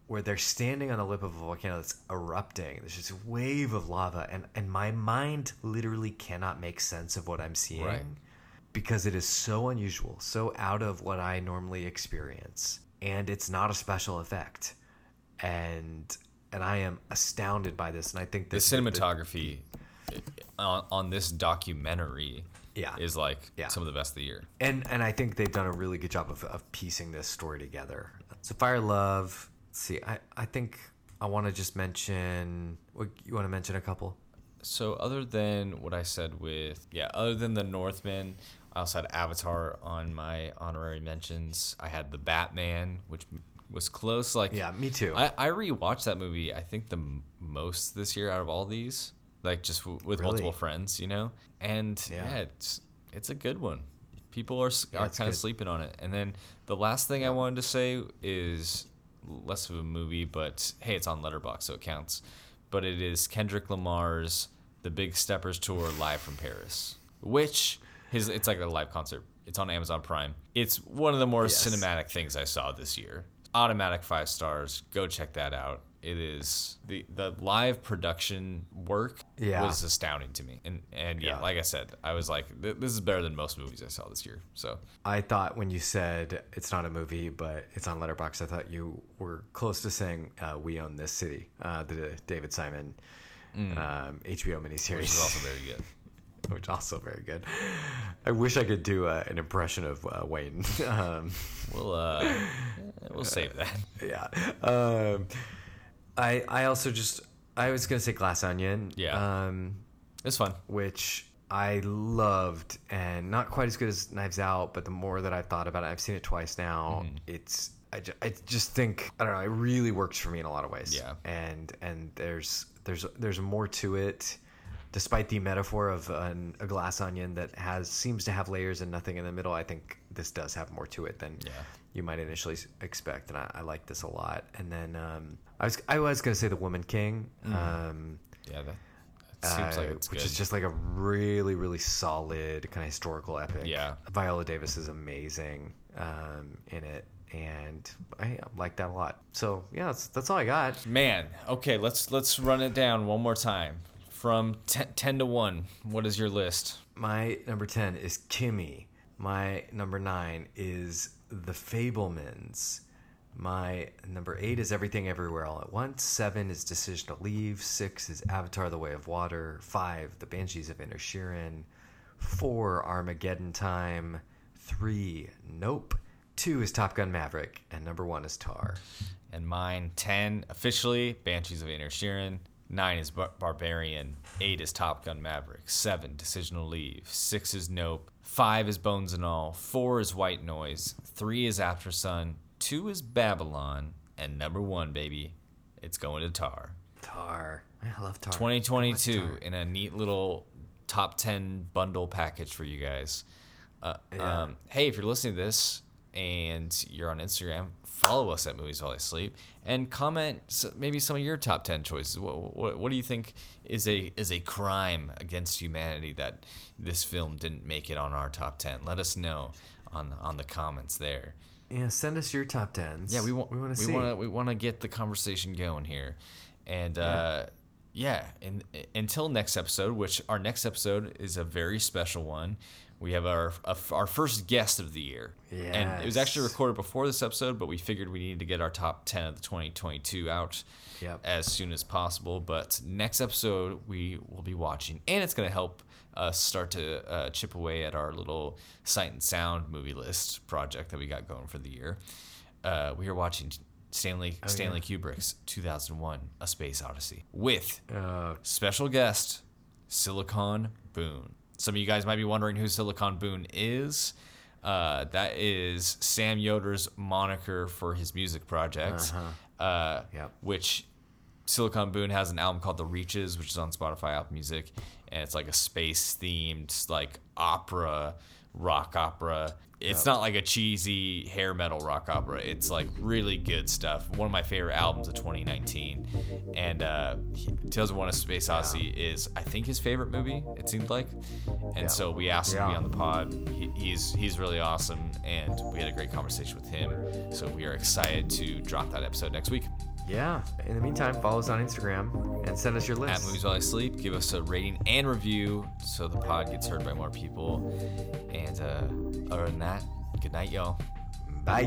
where they're standing on the lip of a volcano that's erupting. There's just a wave of lava, and, and my mind literally cannot make sense of what I'm seeing Right. because it is so unusual, so out of what I normally experience, and it's not a special effect. And and I am astounded by this, and I think the this cinematography on, on this documentary. Yeah. is like Yeah. some of the best of the year. and and I think they've done a really good job of, of piecing this story together. So Fire Love. Let's see, I I think I want to just mention. What you want to mention a couple? So other than what I said with yeah, other than the Northman, I also had Avatar on my honorary mentions. I had the Batman, which was close. Like Yeah, me too. I I rewatched that movie. I think the m- most this year out of all these, like just w- with Really? multiple friends, you know. And yeah, Yeah. it's it's a good one. People are s are kind of sleeping on it. And then the last thing I wanted to say is less of a movie, but hey, it's on Letterboxd, so it counts. But it is Kendrick Lamar's The Big Steppers Tour live from Paris, which his it's like a live concert. It's on Amazon Prime. It's one of the more Yes. cinematic things I saw this year. Automatic five stars. Go check that out. It is the the live production work Yeah. was astounding to me. And and yeah, Yeah. like I said, I was like, this is better than most movies I saw this year. So I thought when you said it's not a movie, but it's on Letterboxd, I thought you were close to saying uh, "We Own This City," uh, the David Simon um, HBO miniseries, which is also very good. which also very good. I wish I could do uh, an impression of uh, Wayne. um, We'll uh, we'll save that. yeah. Um, I I also just I was gonna say Glass Onion. Yeah. Um, It's fun. which I loved, and not quite as good as Knives Out, but the more that I've thought about it, I've seen it twice now. Mm-hmm. It's I, ju- I just think I don't know. It really works for me in a lot of ways. Yeah. and and there's there's there's more to it, despite the metaphor of an, a glass onion that has seems to have layers and nothing in the middle. I think this does have more to it than Yeah. you might initially expect, and I, I like this a lot. And then um, I was I was gonna say the Woman King. Um, Yeah, that, that seems like uh, it's which good. is just like a really really solid kind of historical epic Yeah. viola davis is amazing um, in it and i like that a lot so yeah that's, that's all i got Man, okay, let's let's run it down one more time. From 10, 10 to 1, what is your list? my number 10 is kimi. My number 9 is the fabelmans. My number 8 is everything everywhere all at once. 7 is decision to leave. 6 is avatar the way of water. 5 the banshees of inisherin 4 armageddon time. 3 nope. 2 is top gun maverick. And number 1 is tar. And mine 10 officially Banshees of Inisherin. 9 is Bar- Barbarian. 8 is Top Gun Maverick. 7 Decisional Leave. 6 is Nope. 5 is Bones and All. 4 is White Noise. 3 is After Sun. 2 is Babylon. And number 1, baby, it's going to Tar. tar i love tar 2022 I Tar. in a neat little top 10 bundle package for you guys. Uh, Yeah. um, hey, if you're listening to this and you're on Instagram, follow us at Movies While I Sleep and comment maybe some of your top 10 choices. What, what, what do you think is a is a crime against humanity that this film didn't make it on our top 10? Let us know on on the comments there. yeah send us your top 10s Yeah, we want we want to we see want to we want to get the conversation going here, and uh, yeah. And until next episode, which our next episode is a very special one. We have our our first guest of the year, and it was actually recorded before this episode, but we figured we needed to get our top ten of the 2022 out Yep. as soon as possible. But next episode we will be watching, and it's going to help us start to uh, chip away at our little sight and sound movie list project that we got going for the year. Uh, we are watching Stanley Stanley Kubrick's 2001: A Space Odyssey with uh, special guest Silicon Boone. Some of you guys might be wondering who Silicon Boone is. Uh, that is Sam Yoder's moniker for his music project. uh, Yep. which Silicon Boone has an album called The Reaches, which is on Spotify, Apple Music, and it's like a space themed like opera, rock opera. It's not like a cheesy hair metal rock opera. It's like really good stuff. One of my favorite albums of 2019. And uh, Tales of One: A Space Odyssey is, I think, his favorite movie. It seemed like, and Yeah. so we asked him to be on the pod. He, he's he's really awesome, and we had a great conversation with him. So we are excited to drop that episode next week. Yeah. In the meantime, follow us on Instagram and send us your list. At. Movies While I Sleep, give us a rating and review so the pod gets heard by more people. And uh, other than that, good night, y'all. Bye.